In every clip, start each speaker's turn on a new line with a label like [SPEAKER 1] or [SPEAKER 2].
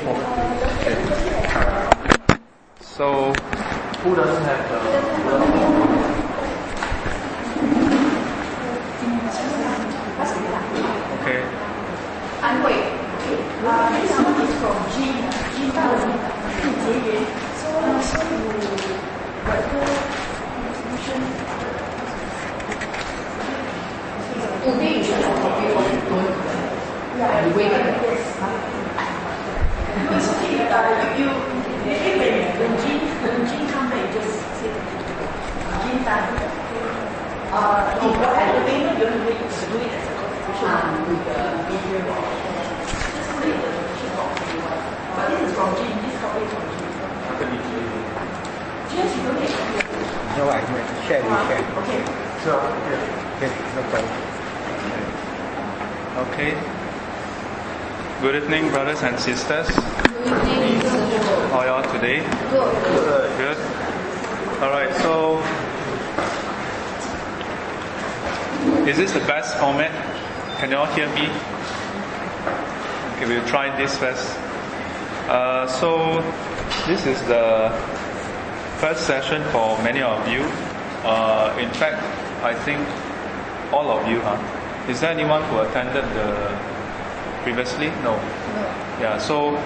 [SPEAKER 1] Okay. So, who doesn't have the brothers and sisters. How are you today? Good. All right. So, is this the best format? Can you all hear me? Okay, we'll try this first. Uh, so, this is the first session for many of you. Uh, in fact, I think all of you, huh? Is there anyone who attended the previously? No. Yeah. So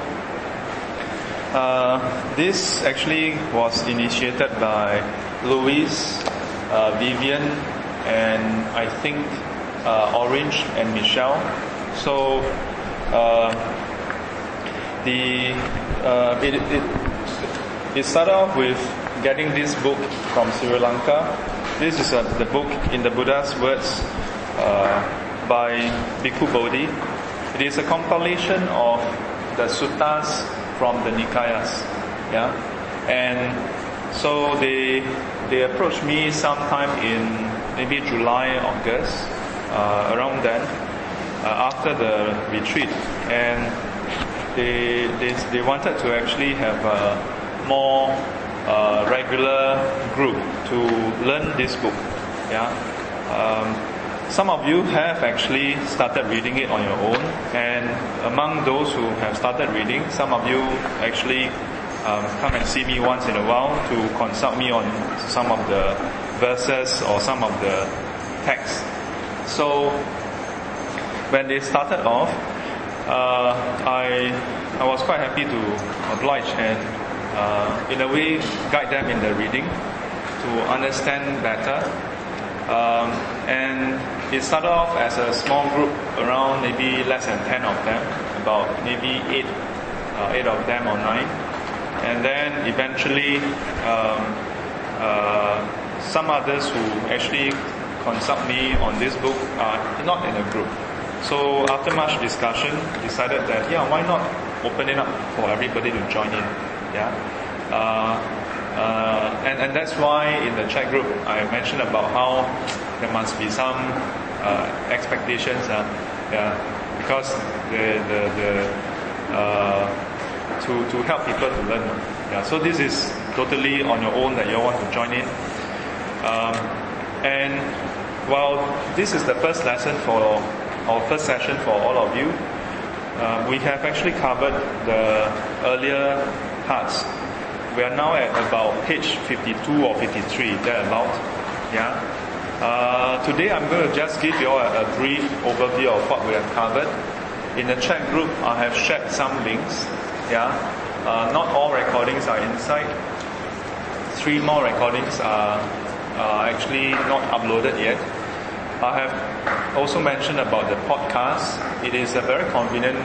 [SPEAKER 1] uh, this actually was initiated by Louis, uh, Vivian, and I think uh, Orange and Michelle. So uh, the uh, it, it it started off with getting this book from Sri Lanka. This is uh, the book in the Buddha's words by Bhikkhu Bodhi. It is a compilation of the suttas from the Nikayas. Yeah, and so they they approached me sometime in maybe July, August, uh, around then, uh, after the retreat, and they they they wanted to actually have a more uh, regular group to learn this book. Yeah. Um, some of you have actually started reading it on your own, and among those who have started reading, some of you actually um, come and see me once in a while to consult me on some of the verses or some of the texts. So when they started off, uh, I I was quite happy to oblige and uh, in a way guide them in the reading to understand better. Um, and it started off as a small group, around maybe less than 10 of them, about maybe 8, uh, 8 of them or 9. And then eventually, um, uh, some others who actually consult me on this book are not in a group. So after much discussion, decided that, yeah, why not open it up for everybody to join in? Yeah. Uh, uh, and, and that's why in the chat group I mentioned about how there must be some uh, expectations, uh, yeah, because the the, the uh, to to help people to learn, yeah. So this is totally on your own that you want to join in, um, and while this is the first lesson for our first session for all of you, uh, we have actually covered the earlier parts we are now at about page 52 or 53, thereabout. Yeah. Uh, today I'm going to just give you all a, a, brief overview of what we have covered. In the chat group, I have shared some links. Yeah. Uh, not all recordings are inside. Three more recordings are, are actually not uploaded yet. I have also mentioned about the podcast. It is a very convenient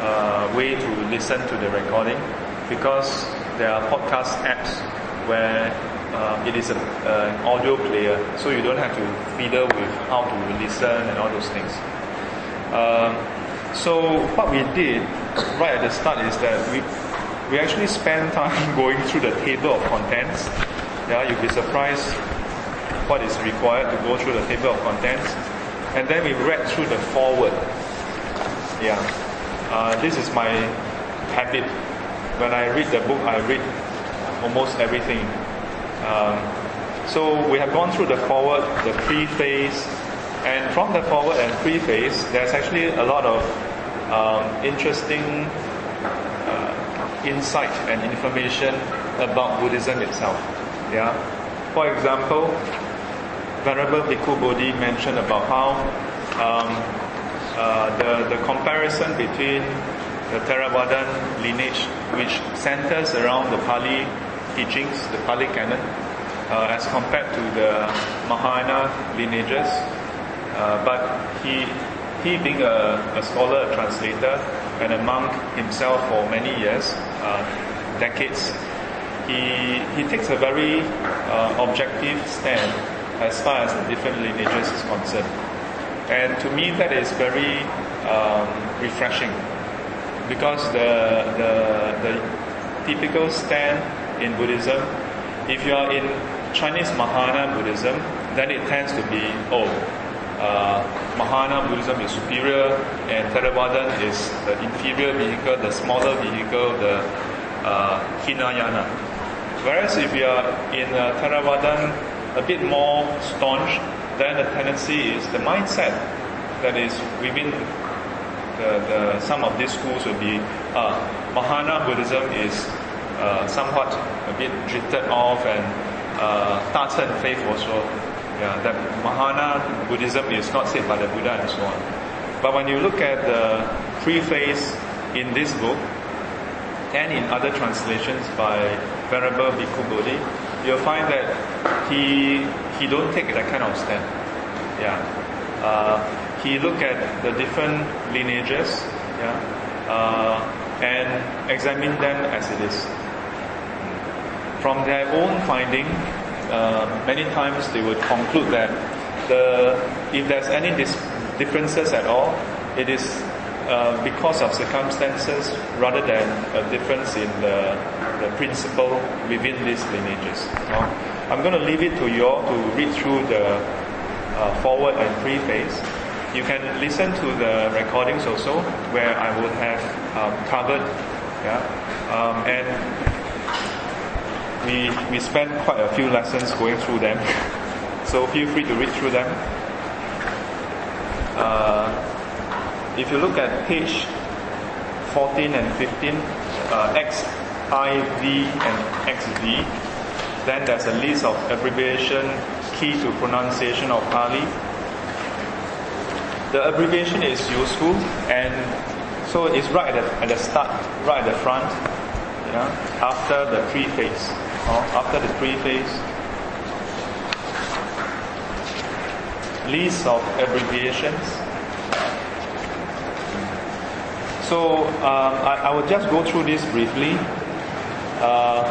[SPEAKER 1] uh, way to listen to the recording because there are podcast apps where uh, it is a, uh, an audio player, so you don't have to fiddle with how to listen and all those things. Um, so what we did right at the start is that we we actually spent time going through the table of contents. Yeah, you'll be surprised what is required to go through the table of contents, and then we read through the foreword. Yeah, uh, this is my habit when I read the book, I read almost everything. Um, so we have gone through the forward, the preface, and from the forward and preface, there's actually a lot of um, interesting uh, insight and information about Buddhism itself. Yeah. For example, Venerable Bhikkhu Bodhi mentioned about how um, uh, the, the comparison between the Theravadan lineage, which centers around the Pali teachings, the Pali canon, uh, as compared to the Mahayana lineages. Uh, but he, he being a, a, scholar, a translator, and a monk himself for many years, uh, decades, he, he takes a very uh, objective stand as far as the different lineages is concerned. And to me, that is very um, refreshing because the, the, the typical stand in Buddhism, if you are in Chinese Mahayana Buddhism, then it tends to be, oh, uh, Mahayana Buddhism is superior and Theravada is the inferior vehicle, the smaller vehicle, the uh, Hinayana. Whereas if you are in uh, Theravadan a bit more staunch, then the tendency is the mindset that is within the, the, some of these schools will be uh, Mahayana Buddhism is uh, somewhat a bit drifted off and uh, 大乘 faith also. Yeah, that Mahayana Buddhism is not said by the Buddha and so on. But when you look at the preface in this book and in other translations by Venerable Bhikkhu Bodhi, you'll find that he he don't take that kind of stand. Yeah. Uh, he looked at the different lineages, yeah, uh, and examined them as it is. From their own finding, uh, many times they would conclude that the if there's any dis- differences at all, it is uh, because of circumstances rather than a difference in the, the principle within these lineages. I'm going to leave it to you all to read through the uh, forward and preface. You can listen to the recordings also, where I would have um, covered, yeah, um, and we we spent quite a few lessons going through them. so feel free to read through them. Uh, if you look at page 14 and 15, uh, XIV and XV, then there's a list of abbreviation key to pronunciation of Pali. The abbreviation is useful and so it's right at the, at the start, right at the front, yeah, after the preface, after the preface. List of abbreviations. So um, I, I, will just go through this briefly. Uh,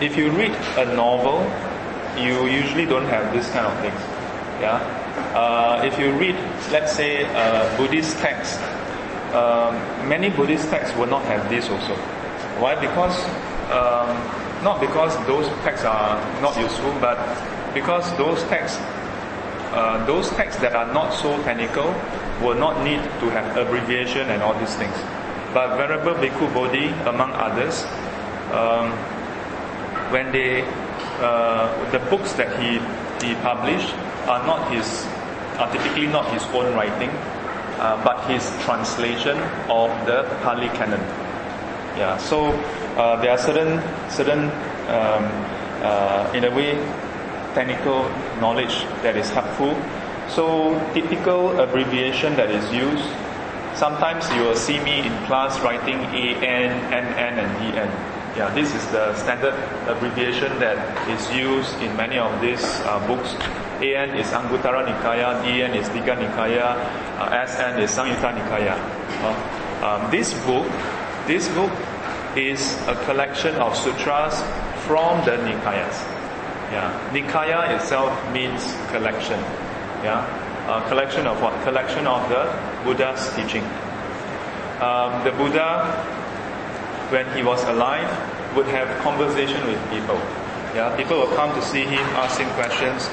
[SPEAKER 1] if you read a novel, you usually don't have this kind of things. Yeah. Uh, if you read, let's say, a Buddhist text, um, many Buddhist texts will not have this also. Why? Because um, not because those texts are not useful, but because those texts, uh, those texts that are not so technical, will not need to have abbreviation and all these things. But Venerable Bhikkhu Bodhi, among others, um, when they, uh, the books that he, he published are not his, are typically not his own writing, uh, but his translation of the Pali canon. Yeah, so uh, there are certain, certain, um, uh, in a way, technical knowledge that is helpful so typical abbreviation that is used, sometimes you will see me in class writing AN, NN and EN. Yeah, this is the standard abbreviation that is used in many of these uh, books. AN is Anguttara Nikaya, DN is Digha Nikaya, uh, SN is Samyutta Nikaya. Uh, um, this book, this book is a collection of sutras from the Nikayas. Yeah, Nikaya itself means collection. Yeah, a collection of what? Collection of the Buddha's teaching. Um, the Buddha, when he was alive, would have conversation with people. Yeah, people will come to see him, ask him questions,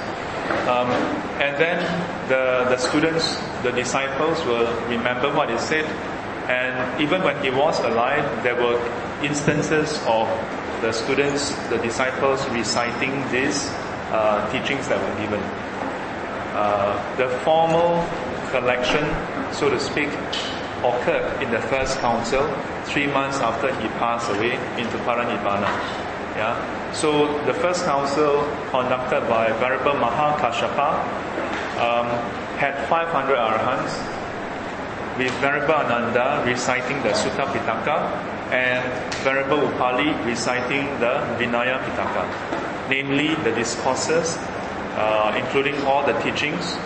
[SPEAKER 1] um, and then the the students, the disciples, will remember what he said. And even when he was alive, there were instances of the students, the disciples reciting these uh, teachings that were given. Uh, the formal collection, so to speak, occurred in the first council, three months after he passed away into Parinibbana. Yeah. So the first council conducted by Venerable Mahakashapa um, had 500 arahants with Venerable Ananda reciting the Sutta Pitaka and Venerable Upali reciting the Vinaya Pitaka, namely the discourses, uh, including all the teachings,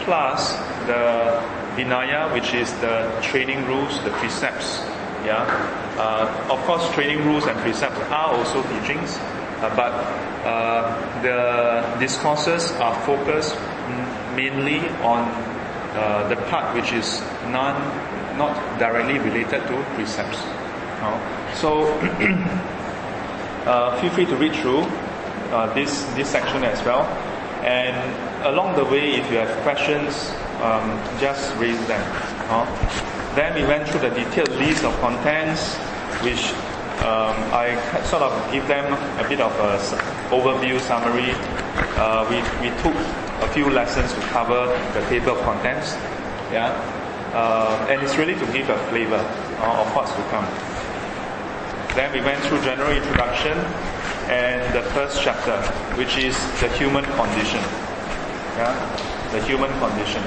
[SPEAKER 1] plus the Vinaya, which is the training rules, the precepts. Yeah, uh, of course, training rules and precepts are also teachings, uh, but uh, the discourses are focused mainly on uh, the part which is non, not directly related to precepts. So uh, feel free to read through this this section as well. And along the way, if you have questions, um, just raise them. Uh, then we went through the detailed list of contents, which um, I sort of give them a bit of a overview summary. Uh, we, we took a few lessons to cover the table of contents. Yeah, uh, and it's really to give a flavor uh, of what's to come. Then we went through general introduction and the first chapter, which is the human condition. Yeah, the human condition.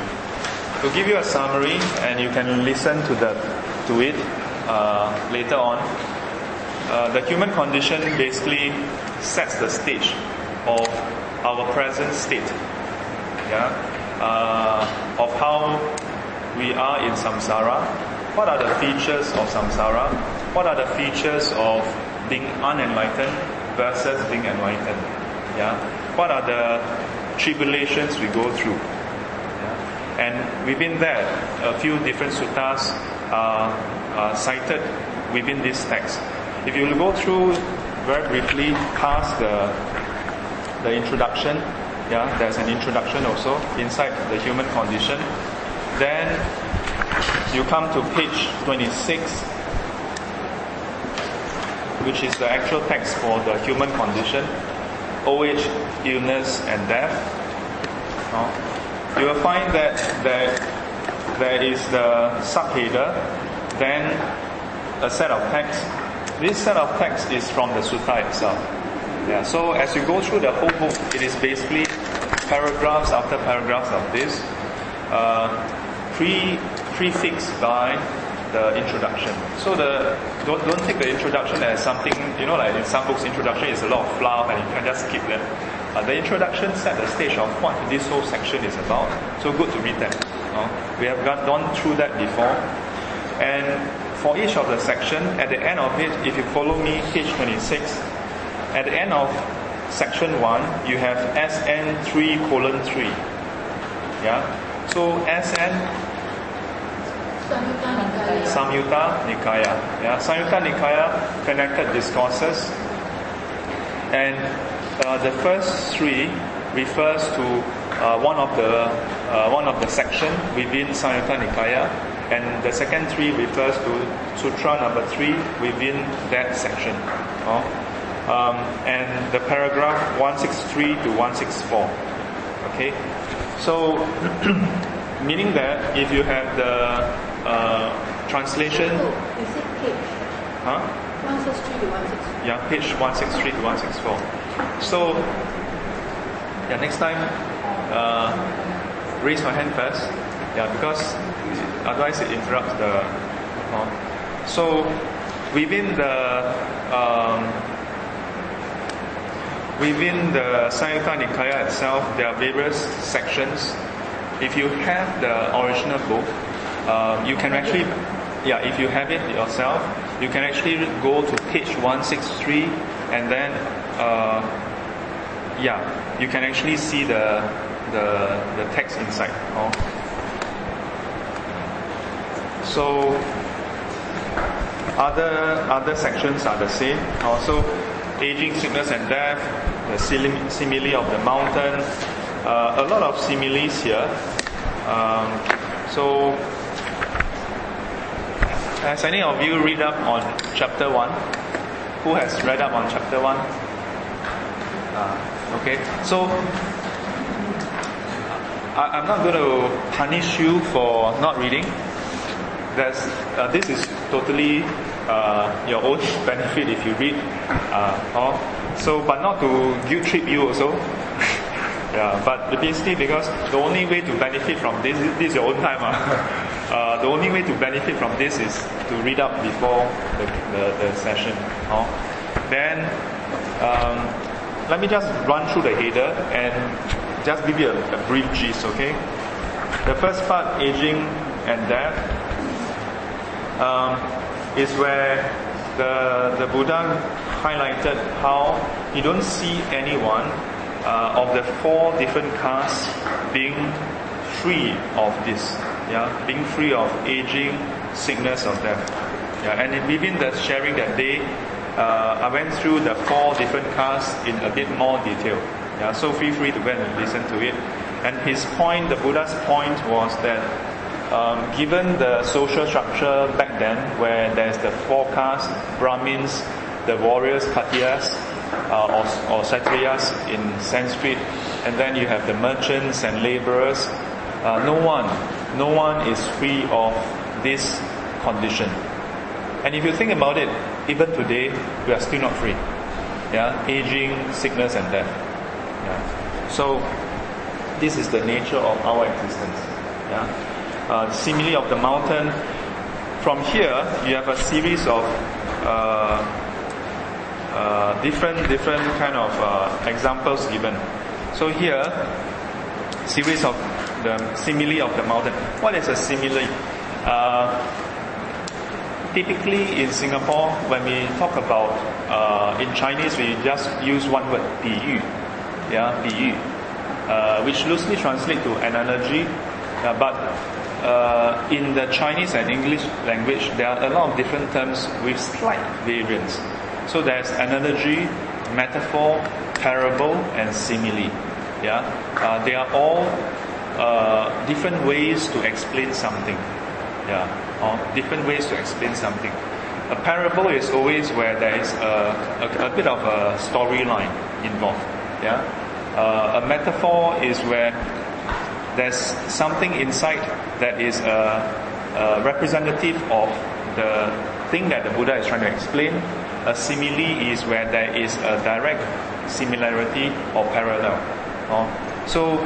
[SPEAKER 1] To give you a summary, and you can listen to the to it uh, later on. Uh, the human condition basically sets the stage of our present state. Yeah, uh, of how we are in samsara. What are the features of samsara? What are the features of being unenlightened versus being enlightened? Yeah. What are the tribulations we go through? And within that, a few different suttas are, are cited within this text. If you go through very briefly past the the introduction, yeah, there's an introduction also inside the human condition. Then you come to page 26, which is the actual text for the human condition, old age, illness, and death. You will find that there, there is the subheader, then a set of text. This set of text is from the sutta itself. Yeah, so as you go through the whole book, it is basically paragraphs after paragraphs of this, uh, pre prefixed by the introduction. So the don't, don't take the introduction as something you know like in some books introduction is a lot of fluff and you can just skip them. Uh, the introduction set the stage of what this whole section is about. So good to read that. Uh, we have gone through that before. And for each of the section, at the end of it, if you follow me, page 26, at the end of section 1, you have SN3 colon 3. Yeah? So SN Samyutta Nikaya. Yeah, Samyutta Nikaya connected discourses. And uh, the first three refers to uh, one of the uh, one of the section within Samyutta Nikaya, and the second three refers to Sutra number three within that section. Oh. Um, and the paragraph 163 to 164. Okay, so meaning that if you have the uh, translation.
[SPEAKER 2] Oh, is it page?
[SPEAKER 1] Huh?
[SPEAKER 2] 163 to 164.
[SPEAKER 1] Yeah, page 163 to 164. So, yeah, next time, uh, raise my hand first. Yeah, because otherwise it interrupts the. Uh, so, within the um, within the Samyutta Nikaya itself, there are various sections. If you have the original book, uh, you can actually, yeah, if you have it yourself, you can actually go to page 163 and then, uh, yeah, you can actually see the, the, the text inside. Oh. So, other, other sections are the same. Also, aging, sickness and death, the simile of the mountain, uh, a lot of similes here. Um, so has any of you read up on chapter 1? Who has read up on chapter 1? Uh, okay, so I, am not going to punish you for not reading. There's, uh, this is totally uh, your own benefit if you read. Uh, oh, so, but not to guilt trip you also. yeah, but basically because the only way to benefit from this, this is your own time. Uh. uh, the only way to benefit from this is to read up before the, the, the session. Oh. Then, um, let me just run through the header and just give you a, a brief gist, okay? The first part, aging and death, um, is where the, the Buddha highlighted how you don't see anyone uh, of the four different castes being free of this, yeah, being free of aging, sickness, or death. Yeah, and within the sharing that day, uh, I went through the four different castes in a bit more detail. Yeah, so feel free to go and listen to it. And his point, the Buddha's point was that um, given the social structure back then, where there's the four castes, Brahmins, the warriors, Khattiyas, uh, or, or in Sanskrit, and then you have the merchants and laborers, uh, no one, no one is free of this condition. And if you think about it, even today, we are still not free. Yeah, aging, sickness, and death. Yeah. So, this is the nature of our existence. Yeah uh, simile of the mountain. From here, you have a series of uh, uh, different different kind of uh, examples given. So here, series of the simile of the mountain. What is a simile? Uh, typically in Singapore, when we talk about uh, in Chinese, we just use one word, 比喻, yeah, 比喻, uh, which loosely translates to analogy, uh, but uh, in the Chinese and English language, there are a lot of different terms with slight variance. So there's analogy, metaphor, parable, and simile. Yeah, uh, they are all uh, different ways to explain something. Yeah, or different ways to explain something. A parable is always where there is a, a, a bit of a storyline involved. Yeah, uh, a metaphor is where there's something inside that is a, a, representative of the thing that the Buddha is trying to explain. A simile is where there is a direct similarity or parallel. Oh. So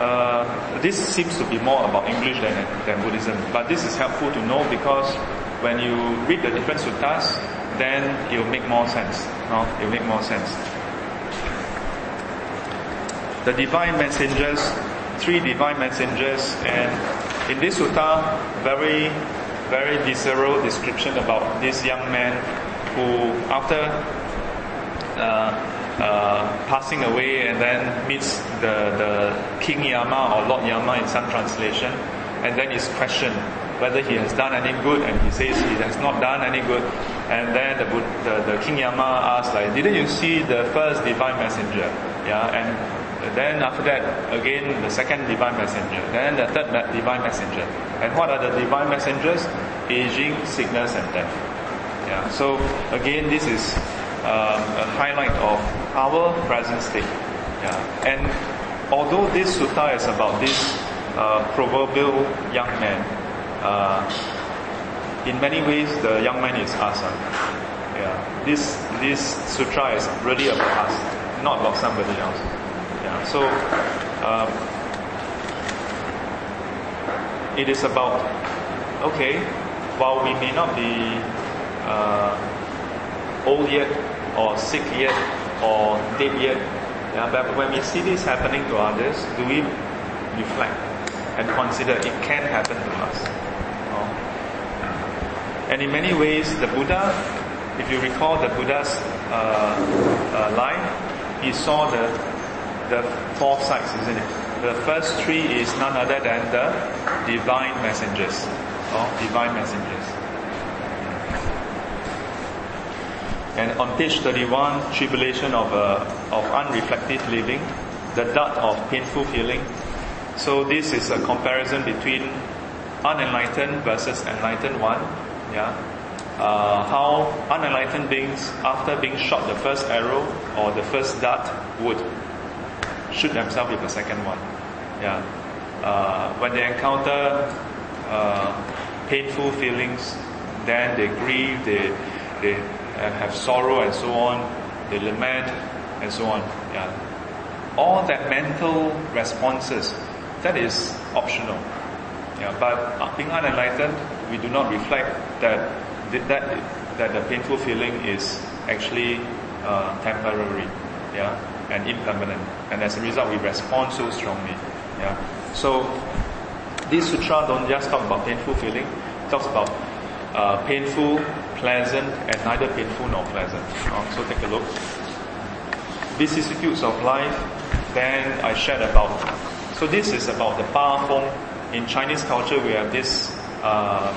[SPEAKER 1] uh, this seems to be more about English than, than Buddhism, but this is helpful to know because when you read the different suttas, then it will make more sense. No? It will make more sense. The divine messengers three divine messengers, and in this sutta, very, very visceral description about this young man who, after uh, uh, passing away and then meets the, the King Yama or Lord Yama in some translation, and then is questioned whether he has done any good, and he says he has not done any good. And then the, the, the King Yama asks, like, didn't you see the first divine messenger? Yeah, and then after that, again the second divine messenger. Then the third divine messenger. And what are the divine messengers? Aging, sickness, and death. Yeah. So again, this is um, a highlight of our present state. Yeah. And although this sutta is about this uh, proverbial young man, uh, in many ways the young man is us. Uh. Yeah. This this sutra is really about us, not about somebody else. Yeah. So um, it is about okay, while we may not be uh, old yet, or sick yet, or dead yet, yeah, but when we see this happening to others, do we reflect and consider it can happen to us? And in many ways, the Buddha, if you recall the Buddha's uh, uh, life, he saw the the four sides, isn't it? The first three is none other than the divine messengers, or divine messengers. And on page 31, tribulation of, uh, of unreflective living, the dart of painful feeling. So this is a comparison between unenlightened versus enlightened one. Yeah. Uh, how unenlightened beings, after being shot the first arrow or the first dart, would shoot themselves with the second one. Yeah. Uh, when they encounter uh, painful feelings, then they grieve, they, they have sorrow and so on, they lament and so on. Yeah. All that mental responses, that is optional. Yeah, but being unenlightened, we do not reflect that that, that the painful feeling is actually uh, temporary, yeah, and impermanent. And as a result, we respond so strongly. Yeah. So this sutra don't just talk about painful feeling, it talks about uh, painful, pleasant and neither painful nor pleasant. Uh, so take a look. Vicissitudes of life, then I shared about. So this is about the Ba Feng. In Chinese culture, we have this uh,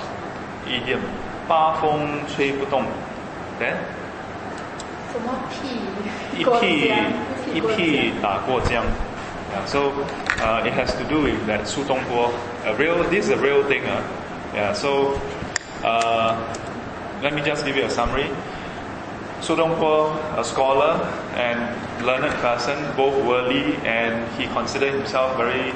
[SPEAKER 1] idiom, Ba Feng Chui Bu Dong. Then, so uh, it has to do with that Su Dongpo. A real, this is a real thing. Uh. Yeah, so uh, let me just give you a summary. Su Dong Guo, a scholar and learned person, both worldly, and he considered himself very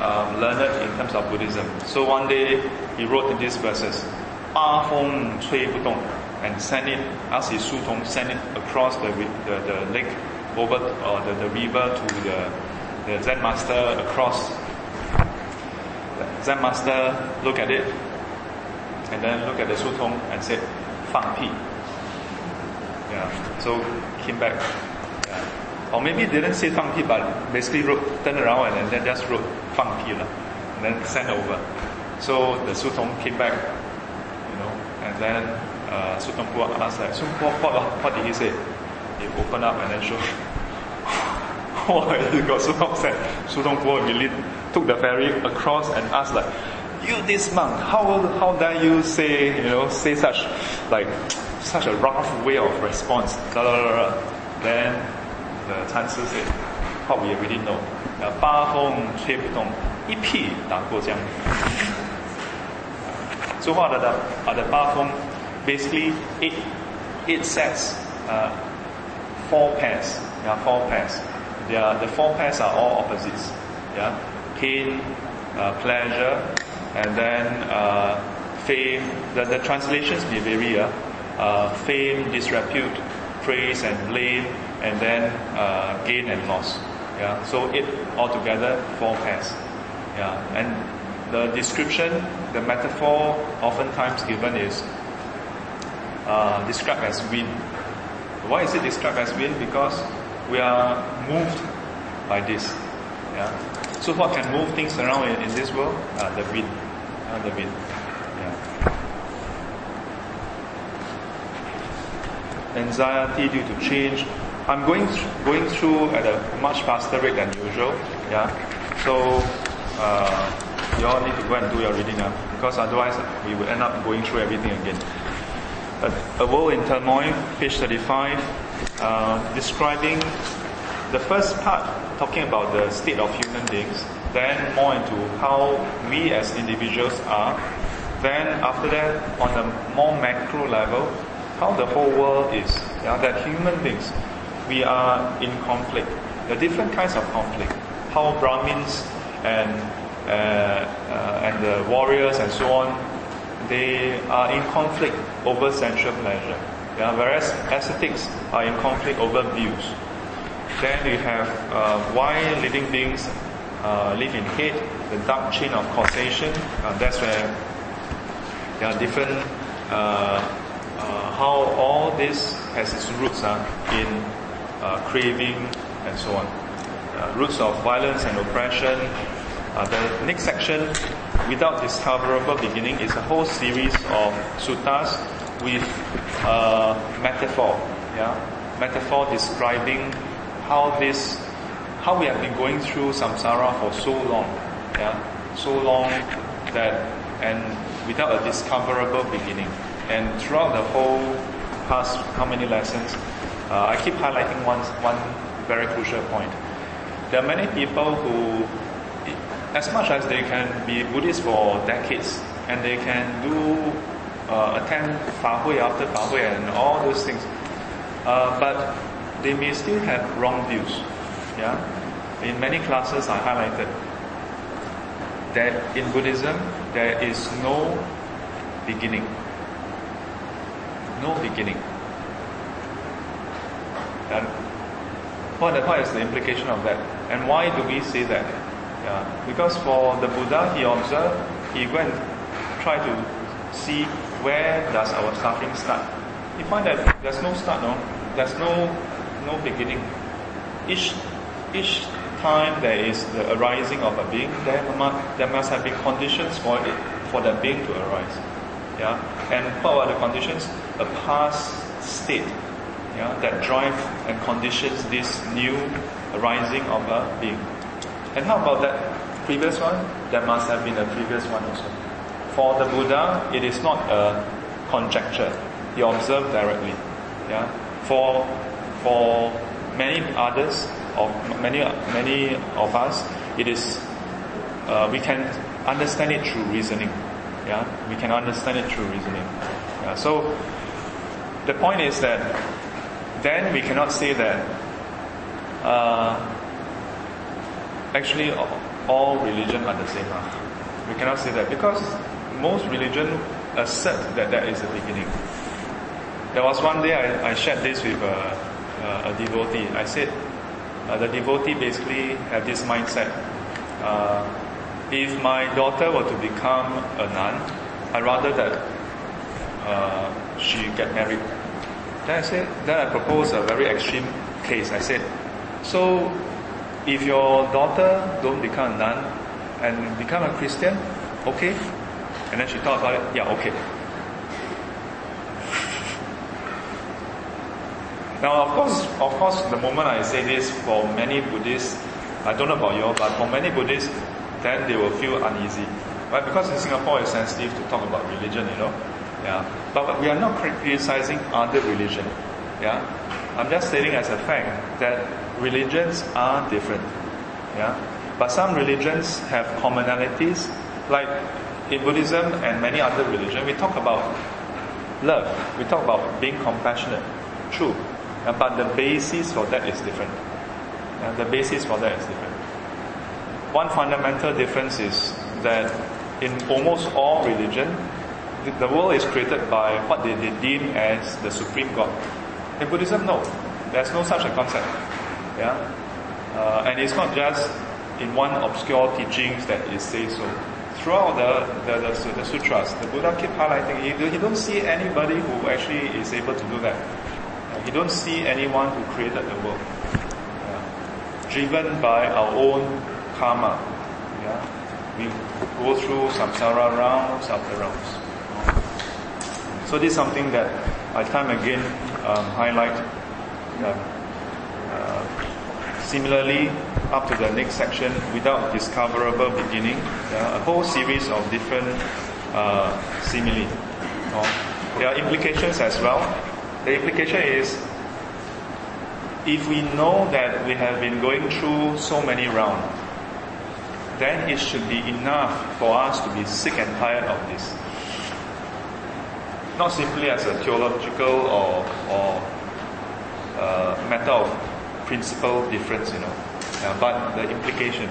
[SPEAKER 1] um, learned in terms of Buddhism. So one day he wrote in these verses, 八风吹不动 and send it, asked his Su Tong, send it across the, the, the lake, over uh, the, the river to the, the Zen master across. The Zen master look at it, and then look at the Su Tong and said, 放屁. Yeah. So came back. Yeah. Or maybe didn't say fang but basically wrote, turned around and then just wrote fang and then sent over. So the Sutong came back, you know, and then uh, Sutong Puak asked like, Sun Puak, what, what did he say? He opened up and then showed. wow, he got so upset. Sutong Puak immediately took the ferry across and asked like, you this monk, how, how dare you say, you know, say such, like, such a rough way of response. Da, da, da, da. Then the Chan Si said, what we already know. 八风吹不动，一屁打过江。So what are the, are the 八风 basically eight, eight sets, uh, four pairs. Yeah, four pairs. They are, the four pairs are all opposites. Yeah, pain, uh, pleasure, and then uh, fame. The, the translations may vary. Uh, uh, fame, disrepute, praise and blame, and then uh, gain and loss. Yeah, so it altogether, four pairs. Yeah, and the description, the metaphor oftentimes given is uh, described as wind. Why is it described as wind? Because we are moved by this. Yeah. So what can move things around in, in this world? Uh, the wind. Yeah. Anxiety due to change. I'm going th- going through at a much faster rate than usual. Yeah. So uh, you all need to go and do your reading now, because otherwise we will end up going through everything again. A, World in Turmoil, page 35, uh, describing the first part, talking about the state of human beings, then more into how we as individuals are, then after that, on a more macro level, how the whole world is. Yeah, that human beings, we are in conflict. The different kinds of conflict. How Brahmins and uh, uh, and the warriors and so on, they are in conflict over sensual pleasure. Yeah, whereas ascetics are in conflict over views. Then we have uh, why living beings uh, live in hate, the dark chain of causation. Uh, that's where there are different, uh, uh, how all this has its roots uh, in craving and so on. roots of violence and oppression. the next section, without discoverable beginning, is a whole series of suttas with metaphor. Yeah, metaphor describing how this, how we have been going through samsara for so long, yeah, so long that, and without a discoverable beginning. And throughout the whole past, how many lessons, uh, I keep highlighting one, one very crucial point. There are many people who, as much as they can be Buddhist for decades, and they can do, uh, attend Fa Hui after Fa Hui and all those things, uh, but they may still have wrong views. Yeah? In many classes I highlighted that in Buddhism there is no beginning. no beginning. And what, what is the implication of that? And why do we say that? Yeah, because for the Buddha, he observed, he went try to see where does our suffering start. He find that there's no start, no, there's no no beginning. Each each time there is the arising of a being, there must, there must have been conditions for it for that being to arise. Yeah, and what are the conditions? A past state yeah, that drive and conditions this new arising of a being. And how about that previous one? There must have been a previous one also. For the Buddha, it is not a conjecture. He observed directly. Yeah. For for many others, or many many of us, it is uh, we can understand it through reasoning. Yeah, we can understand it through reasoning. Yeah. So the point is that then we cannot say that uh, actually all religion are the same. We cannot say that because most religion assert that there is a beginning. There was one day I, I shared this with a, a devotee. I said uh, the devotee basically had this mindset. Uh, if my daughter were to become a nun, I'd rather that uh, she get married then I said, then I proposed a very extreme case. I said, so if your daughter don't become a nun and become a Christian, okay? And then she thought about it, yeah, okay. Now, of course, of course, the moment I say this, for many Buddhists, I don't know about you, but for many Buddhists, then they will feel uneasy, right? Because in Singapore, it's sensitive to talk about religion, you know. Yeah. But we are not criticizing other religion. Yeah. I'm just stating as a fact that religions are different. Yeah. But some religions have commonalities, like in Buddhism and many other religions, we talk about love. We talk about being compassionate. True. Yeah, but the basis for that is different. Yeah, the basis for that is different. One fundamental difference is that in almost all religion, the world is created by what they, they deem as the supreme God. In Buddhism, no. There's no such a concept. Yeah? Uh, and it's not just in one obscure teachings that it says so. Throughout the, the, the, the sutras, the Buddha keep highlighting, he, he don't see anybody who actually is able to do that. He don't see anyone who created the world. Yeah. Driven by our own karma. Yeah? We go through samsara rounds after rounds. So this is something that I time again um, highlight. Uh, similarly, up to the next section, without discoverable beginning, uh, a whole series of different uh, simile. There are implications as well. The implication is if we know that we have been going through so many rounds, then it should be enough for us to be sick and tired of this not simply as a theological or, or uh, matter of principle difference, you know, uh, but the implication,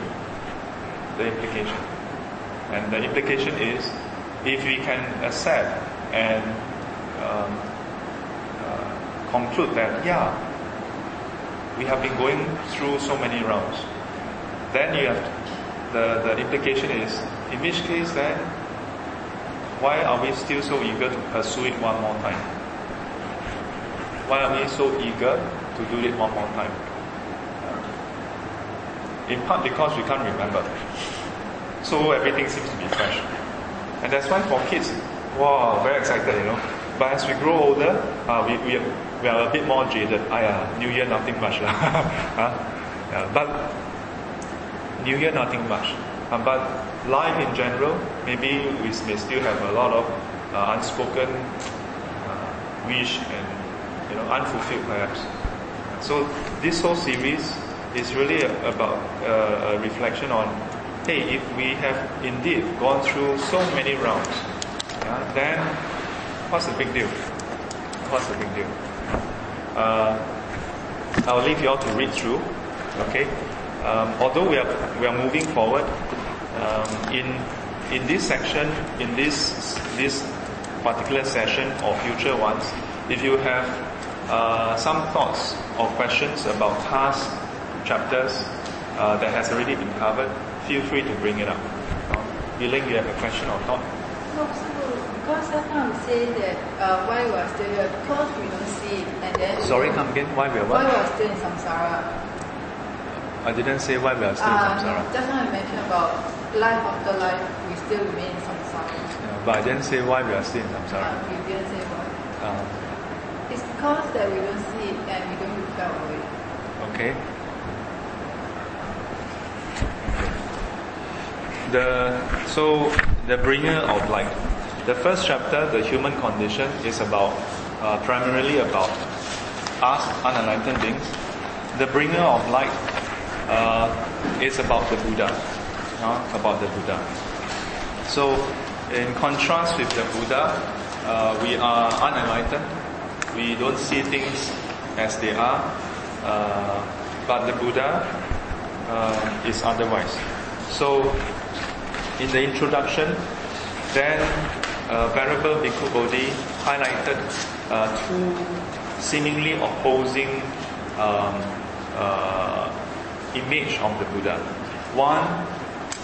[SPEAKER 1] the implication. And the implication is if we can accept and um, conclude that, yeah, we have been going through so many rounds, then you have the, the implication is, in which case then why are we still so eager to pursue it one more time? Why are we so eager to do it one more time? In part because we can't remember. So everything seems to be fresh. And that's why for kids, wow, very excited, you know. But as we grow older, uh, we, we, we are a bit more jaded. Ah, yeah, New Year, nothing much. huh? yeah, but New Year, nothing much. Uh, but life in general, maybe we may still have a lot of uh, unspoken uh, wish and you know unfulfilled perhaps. So this whole series is really about uh, a reflection on, hey, if we have indeed gone through so many rounds, yeah, then what's the big deal? What's the big deal? Uh, I'll leave you all to read through. Okay. Um, although we are we are moving forward, um, in in this section, in this this particular session or future ones, if you have uh, some thoughts or questions about past chapters uh, that has already been covered, feel free to bring it up. Yiling, you have a question or thought?
[SPEAKER 3] No, because sometimes say that uh, why we are still here because we don't see it and then
[SPEAKER 1] Sorry, come again. Why we are
[SPEAKER 3] why we are still in samsara.
[SPEAKER 1] I didn't say why we are still in
[SPEAKER 3] Uh,
[SPEAKER 1] samsara.
[SPEAKER 3] just now you mentioned about life after life, we still remain in samsara.
[SPEAKER 1] Yeah, but I didn't say why we are still in samsara.
[SPEAKER 3] Uh, you didn't say why.
[SPEAKER 1] Uh,
[SPEAKER 3] It's because that we don't see it and we don't rebel away.
[SPEAKER 1] Okay. The so the bringer of light. The first chapter, the human condition, is about uh, primarily about us unenlightened beings. The bringer of light uh, is about the Buddha, uh, about the Buddha. So, in contrast with the Buddha, uh, we are unenlightened. We don't see things as they are. Uh, but the Buddha uh, is otherwise. So, in the introduction, then uh, Venerable Bhikkhu Bodhi highlighted uh, two seemingly opposing um, uh, image of the Buddha. One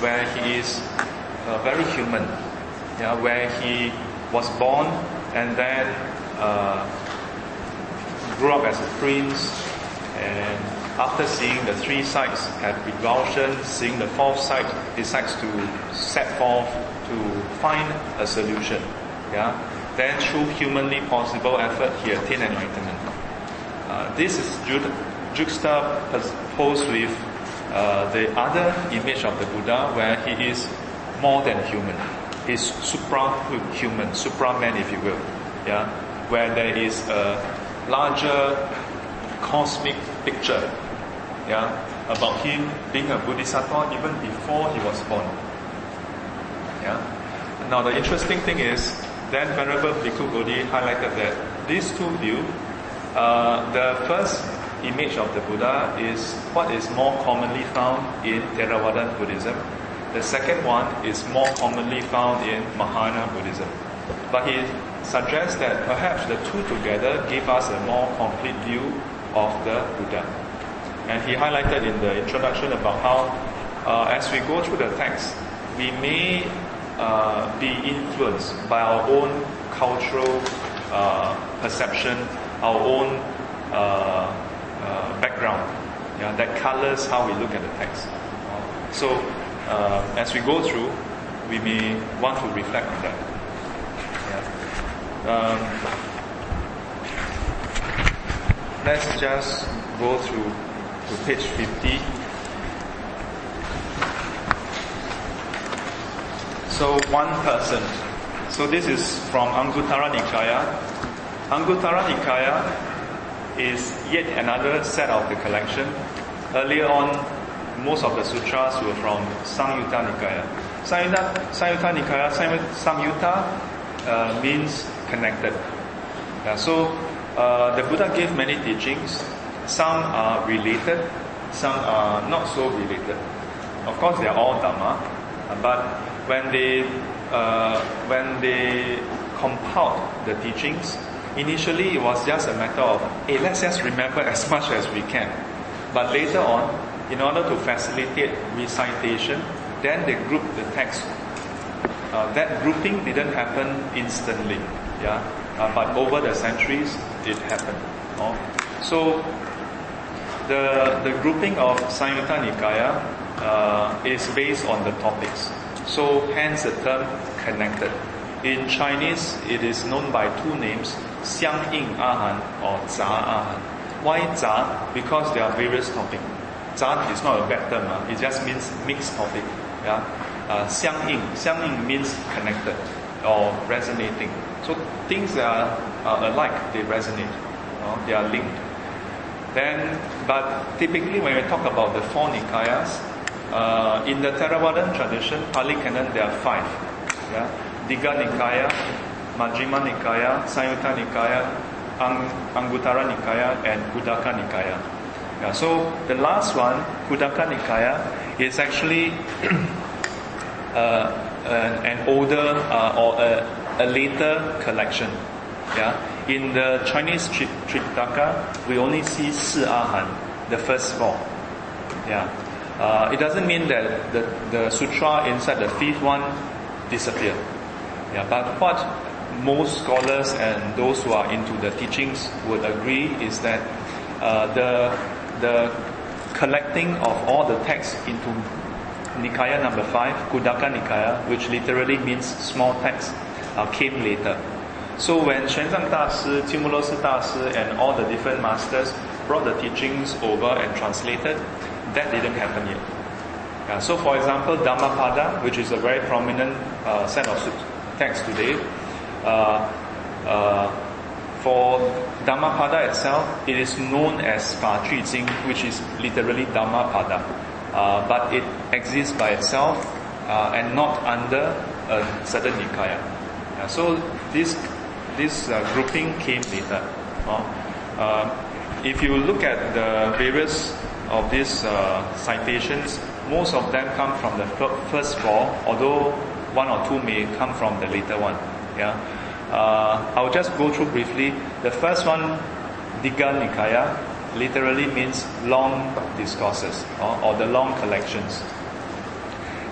[SPEAKER 1] where he is uh, very human, yeah, where he was born and then uh, grew up as a prince, and after seeing the three sights, had revulsion, seeing the fourth sight, decides to set forth to find a solution. Yeah, then through humanly possible effort, he attained enlightenment. Uh, this is ju- juxtaposed with uh, the other image of the Buddha, where he is more than human. He's supra-human, supraman, if you will. Yeah, where there is a larger cosmic picture. Yeah, about him being a bodhisattva even before he was born. Yeah. Now the interesting thing is, then Venerable Bhikkhu Bodhi highlighted that these two views, uh, the first image of the Buddha is what is more commonly found in Theravada Buddhism. The second one is more commonly found in Mahayana Buddhism. But he suggests that perhaps the two together give us a more complete view of the Buddha. And he highlighted in the introduction about how, uh, as we go through the text, we may uh, be influenced by our own cultural uh, perception, our own uh, uh, background, yeah, that colors how we look at the text. So, uh, as we go through, we may want to reflect on that. Yeah. Um, let's just go through to page 50. So one person. So this is from Anguttara Nikaya. Anguttara Nikaya is yet another set of the collection. Earlier on, most of the sutras were from Samyutta Nikaya. Samyutta, Samyutta Nikaya, Samyutta, uh, means connected. Yeah, so uh, the Buddha gave many teachings. Some are related, some are not so related. Of course, they are all Dhamma, but when they uh, when they compiled the teachings, initially it was just a matter of, hey, let's just remember as much as we can. But later on, in order to facilitate recitation, then they grouped the text. Uh, that grouping didn't happen instantly, yeah. Uh, but over the centuries, it happened. Oh. So the the grouping of Samyutta Nikaya uh, is based on the topics. So hence the term connected. In Chinese, it is known by two names, Xiang Ying Ahan or Zha Ahan. Why Zha? Because there are various topics. Zha is not a bad term, uh, it just means mixed topic. Yeah? Uh, Xiang Ying. Xiang Ying means connected or resonating. So things that are, are alike, they resonate. uh, they are linked. Then, but typically when we talk about the four Nikayas, uh, in the Theravadan tradition, Pali Canon, there are five. Yeah? Digha Nikaya, Majjhima Nikaya, Samyutta Nikaya, Ang, Anguttara Nikaya, and Khuddaka Nikaya. Yeah, so the last one, Khuddaka Nikaya, is actually uh, an, an older uh, or a, a later collection. Yeah, in the Chinese Tri- Tripitaka, we only see Si Ahan, the first four. Yeah. Uh, it doesn't mean that the, the sutra inside the fifth one disappeared. Yeah, but what most scholars and those who are into the teachings would agree is that uh, the the collecting of all the texts into Nikaya number five, Khuddaka Nikaya, which literally means small text, uh, came later. So when Xuanzang Dashi, Jiumoluoshi Dashi, and all the different masters brought the teachings over and translated, that didn't happen yet. So for example, Dhammapada, which is a very prominent uh, set of texts today, uh, uh, for Dhammapada itself, it is known as Fa Ju Jing, which is literally Dhammapada. Uh, but it exists by itself uh, and not under a certain Nikaya. So this, this grouping came later. If you look at the various of these uh, citations, most of them come from the first four, although one or two may come from the later one. Yeah, uh, I'll just go through briefly. The first one, Digha Nikaya, literally means long discourses or, or the long collections.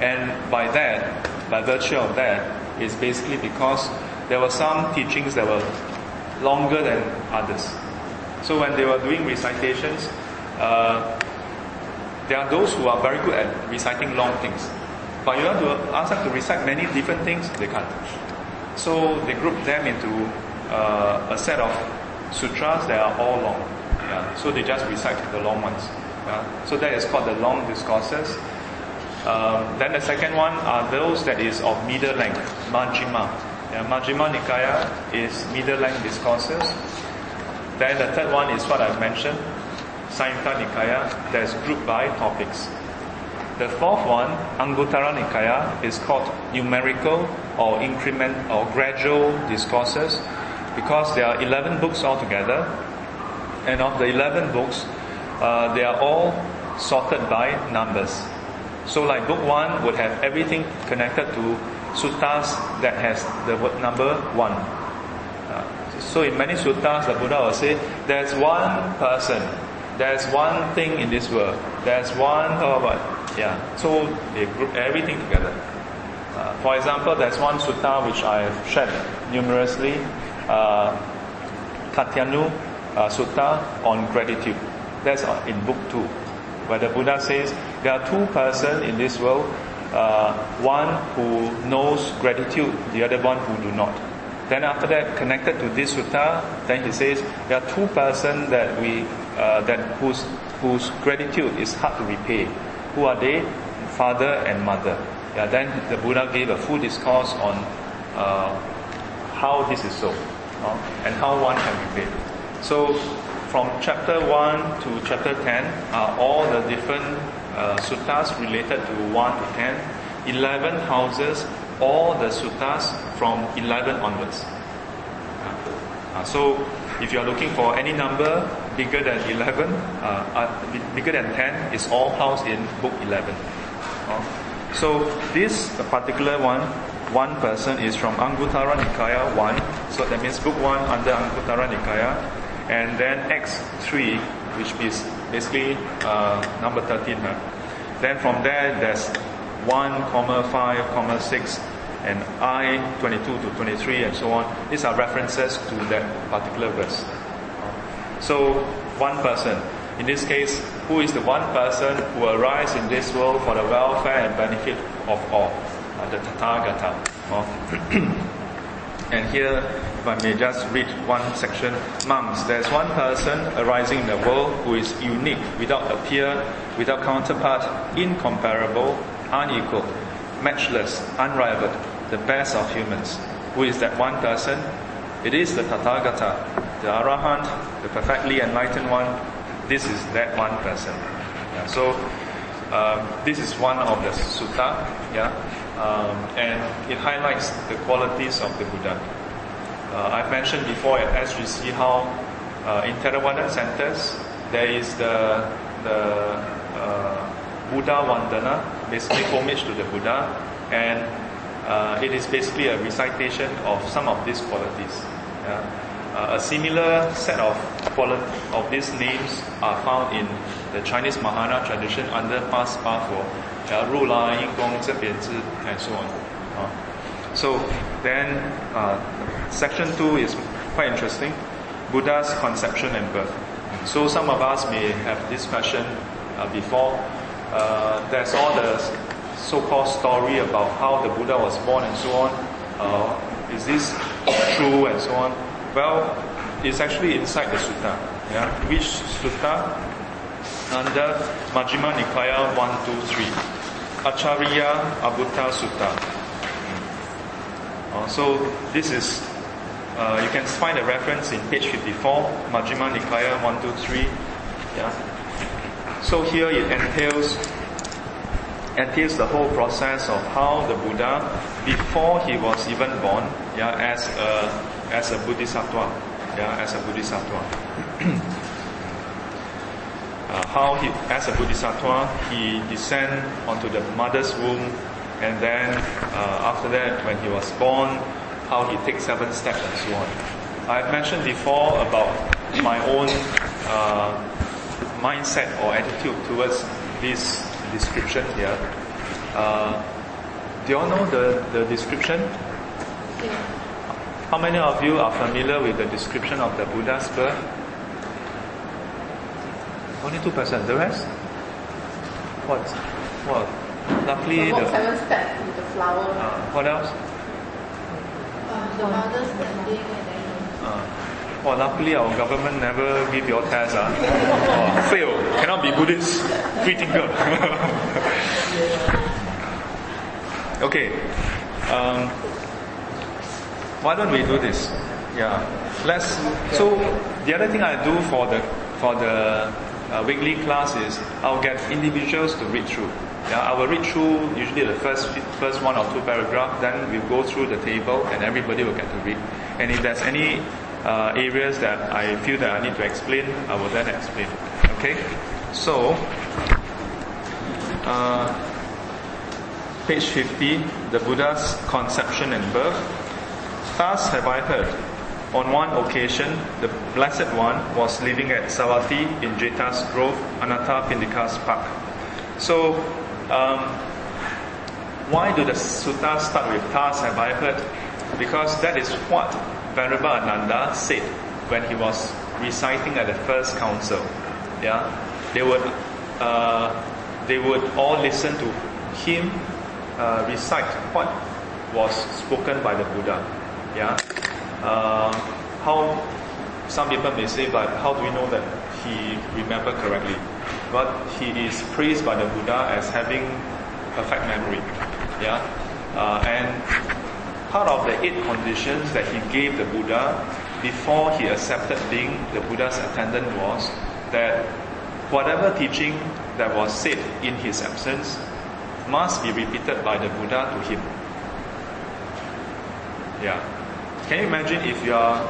[SPEAKER 1] And by that, by virtue of that, is basically because there were some teachings that were longer than others. So when they were doing recitations, uh, there are those who are very good at reciting long things. But you want to ask them to recite many different things, they can't. So they group them into uh, a set of sutras that are all long. Yeah. So they just recite the long ones. Yeah. So that is called the long discourses. Um, then the second one are those that is of middle length, Majjhima. Yeah, Nikaya is middle length discourses. Then the third one is what I've mentioned, Samyutta Nikaya, that is grouped by topics. The fourth one, Anguttara Nikaya, is called numerical or increment or gradual discourses because there are 11 books altogether. And of the 11 books, uh, they are all sorted by numbers. So like book 1 would have everything connected to suttas that has the word number 1. Uh, so in many suttas, the Buddha will say, there's one person, there's one thing in this world, there's one, one, oh, what? Yeah, so they group everything together. Uh, for example, there's one sutta which I have shared numerously, uh, uh, Sutta on gratitude. That's in book 2, where the Buddha says there are two persons in this world, uh, one who knows gratitude, the other one who do not. Then after that, connected to this sutta, then he says there are two persons that we uh, that whose whose gratitude is hard to repay. Who are they? Father and mother. Yeah, then the Buddha gave a full discourse on uh, how this is so uh, and how one can repay. So from chapter 1 to chapter 10 are all the different uh, suttas related to 1 to 10. 11 houses all the suttas from 11 onwards. Uh, so if you are looking for any number bigger than 11, uh, uh, bigger than 10 is all housed in book 11. So this particular one, one person is from Anguttara Nikaya 1, so that means book 1 under Anguttara Nikaya, and then X3, which is basically uh, number 13. Huh? Then from there, there's 1, comma 5, comma 6, and I 22 to 23, and so on. These are references to that particular verse. So, one person. In this case, who is the one person who arises in this world for the welfare and benefit of all? Uh, the Tathagata. and here, if I may just read one section, monks, there's one person arising in the world who is unique, without a peer, without counterpart, incomparable, unequal, matchless, unrivaled, the best of humans. Who is that one person? It is the Tathagata, the Arahant, the perfectly enlightened one. This is that one person. Yeah, so um, this is one of the sutta, yeah, um, and it highlights the qualities of the Buddha. Uh, I've mentioned before at SGC how uh, in Theravada centers there is the the uh, Buddha Vandana, basically homage to the Buddha, and uh, it is basically a recitation of some of these qualities. Yeah. Uh, a similar set of quali- of these names are found in the Chinese Mahayana tradition under past Pafo, uh, Ru La Yin Gong and so on. Uh, so then, uh, section two is quite interesting: Buddha's conception and birth. So some of us may have this question uh, before. Uh, there's all the so-called story about how the Buddha was born and so on. Uh, is this true and so on? Well, it's actually inside the sutta. Yeah, which sutta? Under Majjhima Nikaya 1, 2, 3. Acharya Abhuta Sutta. Uh, so this is, uh, you can find a reference in page 54, Majjhima Nikaya 1, 2, 3. Yeah. So here it entails entails the whole process of how the Buddha, before he was even born, yeah, as a as a bodhisattva, yeah, as a bodhisattva. uh, how he, as a bodhisattva, he descend onto the mother's womb, and then uh, after that, when he was born, how he takes seven steps and so on. I've mentioned before about my own uh, mindset or attitude towards this description here. Uh, do you all know the, the description? How many of you are familiar with the description of the Buddha's birth? Only 2%. The rest? What? What? Luckily,
[SPEAKER 3] Walk
[SPEAKER 1] the,
[SPEAKER 3] seven steps with the flower.
[SPEAKER 1] uh, what else?
[SPEAKER 3] Um, the mother standing and then
[SPEAKER 1] Uh, well, luckily our government never give your test. Ah. oh, fail, cannot be Buddhist, free thinker. okay, um, why don't we do this? Yeah, let's. So the other thing I do for the for the uh, weekly class is I'll get individuals to read through. Yeah, I will read through usually the first first one or two paragraph. Then we'll go through the table, and everybody will get to read. And if there's any uh, areas that I feel that I need to explain, I will then explain. Okay, so uh, page 50, the Buddha's conception and birth. Thus have I heard. On one occasion, the Blessed One was living at Savatthi in Jeta's Grove, Anathapindika's park. So, um, why do the sutta start with Thus have I heard? Because that is what Venerable Ananda said when he was reciting at the first council. Yeah, they would uh, they would all listen to him uh, recite what was spoken by the Buddha. Yeah, uh, how some people may say, but how do we know that he remembered correctly? But he is praised by the Buddha as having perfect memory. Yeah, uh, and part of the eight conditions that he gave the Buddha before he accepted being the Buddha's attendant was that whatever teaching that was said in his absence must be repeated by the Buddha to him. Yeah. Can you imagine if you are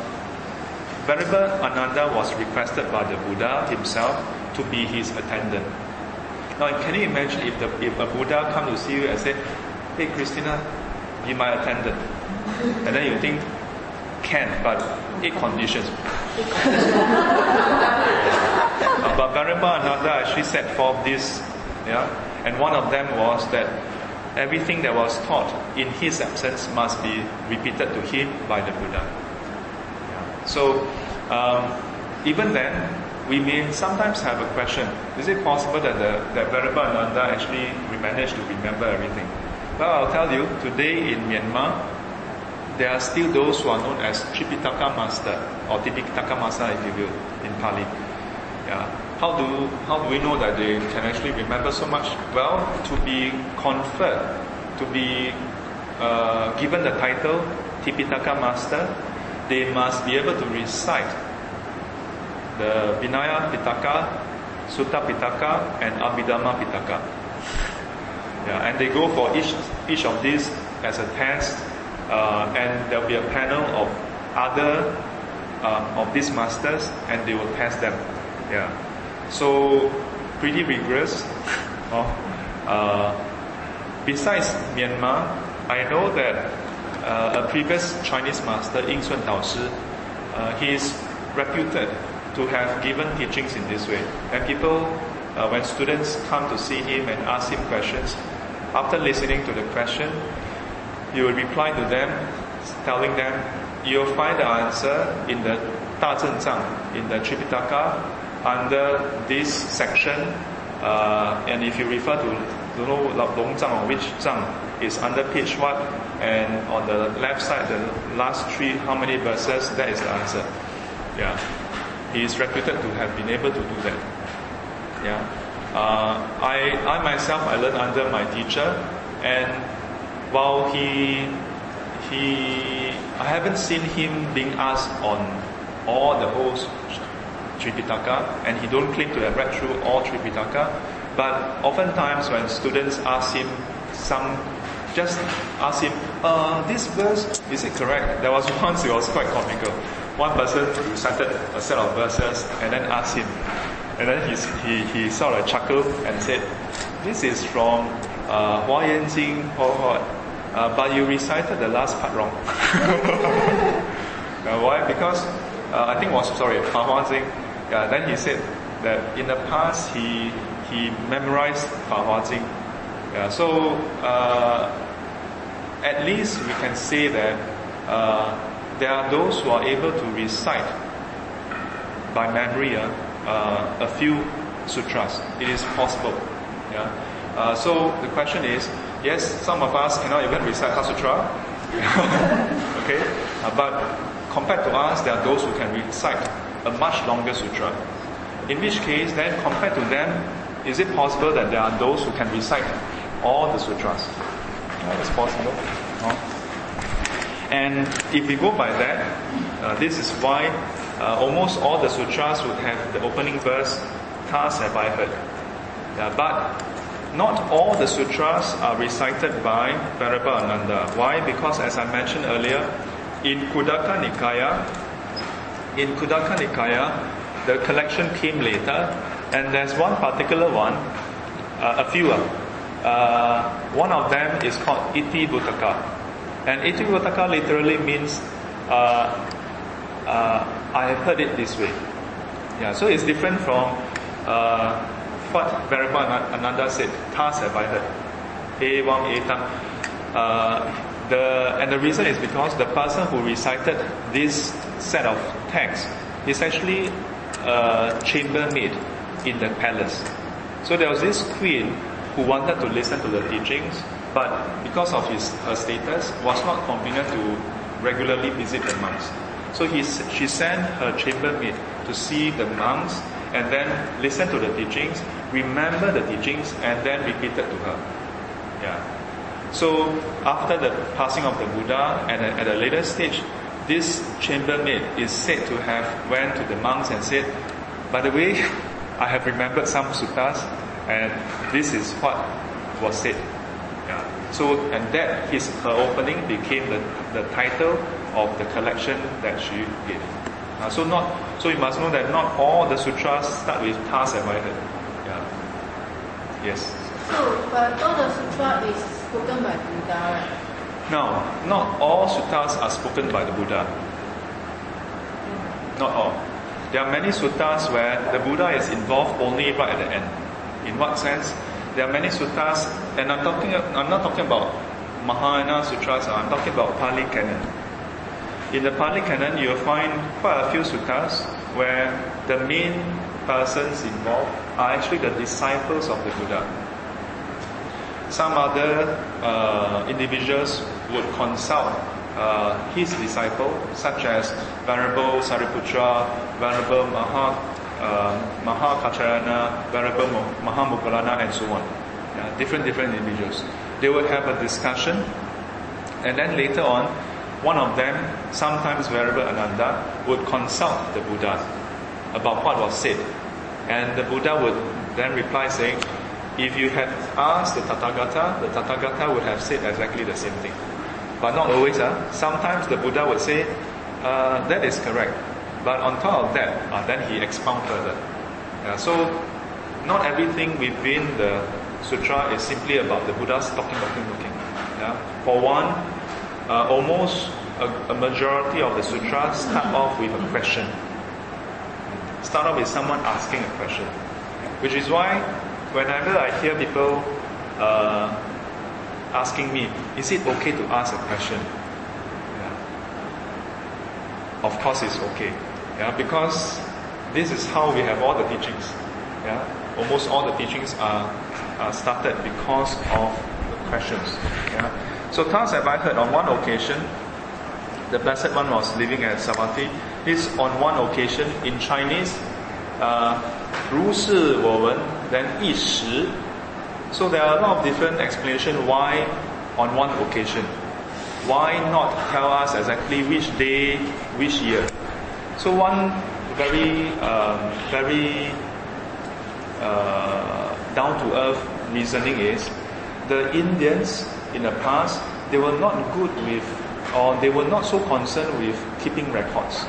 [SPEAKER 1] Venerable Ananda was requested by the Buddha himself to be his attendant. Now, can you imagine if, the, if a Buddha come to see you and say, "Hey, Christina, be my attendant," and then you think, "Can," but eight conditions. But Venerable Ananda actually set forth this, yeah, and one of them was that everything that was taught in his absence must be repeated to him by the Buddha. Yeah. So, um, even then, we may sometimes have a question: Is it possible that the, that Venerable Ananda actually managed to remember everything? Well, I'll tell you. Today in Myanmar, there are still those who are known as Tripitaka Master or Tipitaka Master, if you will, in Pali. Yeah. How do how do we know that they can actually remember so much? Well, to be conferred, to be uh, given the title Tipitaka Master, they must be able to recite the Vinaya Pitaka, Sutta Pitaka, and Abhidhamma Pitaka. Yeah, and they go for each each of these as a test, uh, and there'll be a panel of other uh, of these masters, and they will test them. Yeah, so pretty rigorous. Uh, besides Myanmar, I know that uh, a previous Chinese master, Yin Shun Dao Shi, uh, he is reputed to have given teachings in this way. And people, uh, when students come to see him and ask him questions, after listening to the question, he will reply to them, telling them, you'll find the answer in the Da Zheng Zhang, in the Tripitaka, under this section. Uh, and if you refer to don't know Long Zhang or which Zhang is under page what, and on the left side, the last three, how many verses, that is the answer. Yeah. He is reputed to have been able to do that. Yeah. Uh, I, I myself, I learned under my teacher, and while he, he, I haven't seen him being asked on all the whole Tripitaka, and he don't claim to have read through all Tripitaka, but oftentimes when students ask him some, just ask him, uh, this verse, is it correct? There was once it was quite comical. One person recited a set of verses and then asked him, and then he, he, he sort of chuckled and said, this is from uh, Hua Yan Jing, uh, but you recited the last part wrong. uh, why? Because uh, I think was sorry, Fa Hua Jing. Yeah, then he said that in the past he he memorized Fa Hua Jing. Yeah, so uh, at least we can say that uh, there are those who are able to recite by memory uh, uh, a few sutras. It is possible. Yeah. Uh, so the question is, yes, some of us cannot even recite Sutra. okay, uh, but compared to us, there are those who can recite a much longer sutra. In which case, then compared to them, is it possible that there are those who can recite all the sutras? Yeah, it's possible. And if we go by that, uh, this is why uh, almost all the sutras would have the opening verse, Thus have I heard. But not all the sutras are recited by Venerable Ananda. Why? Because as I mentioned earlier, in Khuddaka Nikaya, in Khuddaka Nikaya, the collection came later, and there's one particular one, uh, a few. Uh, one of them is called Itivuttaka. And Itivuttaka literally means uh, uh, I have heard it this way. Yeah, so it's different from uh, what Venerable Ananda said, I heard. Evam Etam. Uh, the, and the reason is because the person who recited this set of texts is actually a chambermaid in the palace. So there was this queen who wanted to listen to the teachings, but because of his her status, was not convenient to regularly visit the monks. So he, she sent her chambermaid to see the monks and then listen to the teachings, remember the teachings, and then repeat it to her. Yeah. So after the passing of the Buddha, and at a later stage, this chambermaid is said to have went to the monks and said, by the way, I have remembered some suttas, and this is what was said. Yeah. So, and that his her opening became the, the title of the collection that she gave. Uh, so not so you must know that not all the sutras start with I heard. Yeah. Yes.
[SPEAKER 3] So, but all the sutra is spoken by Buddha, right?
[SPEAKER 1] No, not all suttas are spoken by the Buddha. Not all. There are many suttas where the Buddha is involved only right at the end. In what sense? There are many suttas, and I'm talking. I'm not talking about Mahayana sutras. I'm talking about Pali canon. In the Pali canon, you'll find quite a few suttas where the main persons involved are actually the disciples of the Buddha. Some other uh, individuals would consult uh, his disciple, such as Venerable Sariputra, Venerable Maha, uh, Mahakaccana, Venerable Mahamoggallana, and so on. Yeah, different, different individuals. They would have a discussion, and then later on, one of them, sometimes Venerable Ananda, would consult the Buddha about what was said. And the Buddha would then reply saying, if you had asked the Tathagata, the Tathagata would have said exactly the same thing. But not always. Uh. Sometimes the Buddha would say, uh, that is correct. But on top of that, uh, then he expound further. So not everything within the sutra is simply about the Buddha's talking, talking, talking. Yeah? For one, uh, almost a, a majority of the sutras start off with a question. Start off with someone asking a question. Which is why whenever I hear people uh, asking me, is it okay to ask a question? Yeah. Of course it's okay. Yeah, because this is how we have all the teachings. Yeah, almost all the teachings are, are started because of the questions. Yeah. So thus have I heard on one occasion, the Blessed One was living at Savatthi This on one occasion in Chinese, uh, 如是我闻 then 一时 so there are a lot of different explanation why on one occasion. Why not tell us exactly which day, which year? So one very, um, very uh, down to earth reasoning is the Indians in the past they were not good with or they were not so concerned with keeping records.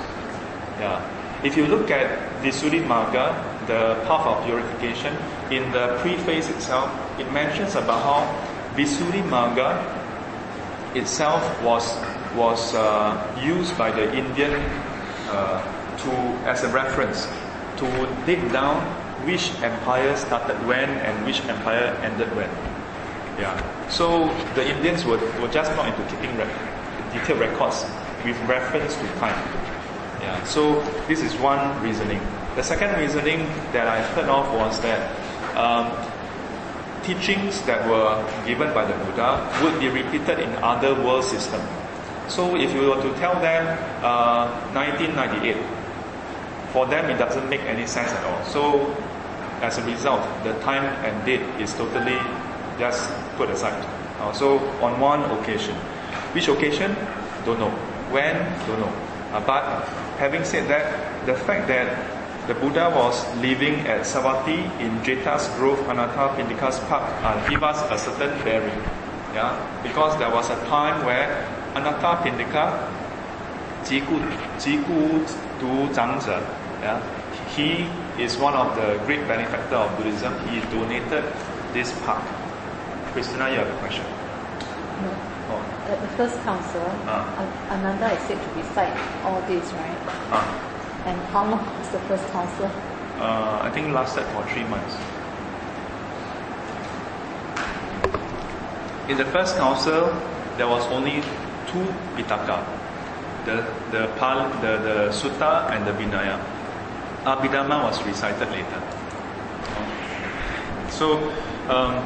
[SPEAKER 1] Yeah. If you look at the Visuddhimagga, the path of purification, in the preface itself, it mentions about how Visuddhimagga itself was was uh, used by the Indian uh, to as a reference to dig down which empire started when and which empire ended when. Yeah. So the Indians were, were just not into keeping detailed records with reference to time. So this is one reasoning. The second reasoning that I heard of was that um, teachings that were given by the Buddha would be repeated in other world systems. So if you were to tell them uh, 1998, for them it doesn't make any sense at all. So as a result, the time and date is totally just put aside. Uh, so on one occasion, which occasion? Don't know. When? Don't know. Uh, but having said that, the fact that the Buddha was living at Savatthi in Jeta's Grove, Anathapindika's Park, uh, give us a certain bearing. Yeah? Because there was a time where Anatta Pindika, Jigu, Jigu Du Zhangzhe, yeah? he is one of the great benefactor of Buddhism. He donated this park. Christina, you have a question?
[SPEAKER 4] No. At the first council,
[SPEAKER 1] Ah.
[SPEAKER 4] An- Ananda is said to recite all this, right?
[SPEAKER 1] Ah.
[SPEAKER 4] And how long was the first council?
[SPEAKER 1] Uh, I think it lasted for three months. In the first council, there was only two Pitaka, the the pal, the, the Sutta and the Vinaya. Abhidhamma was recited later. So, um,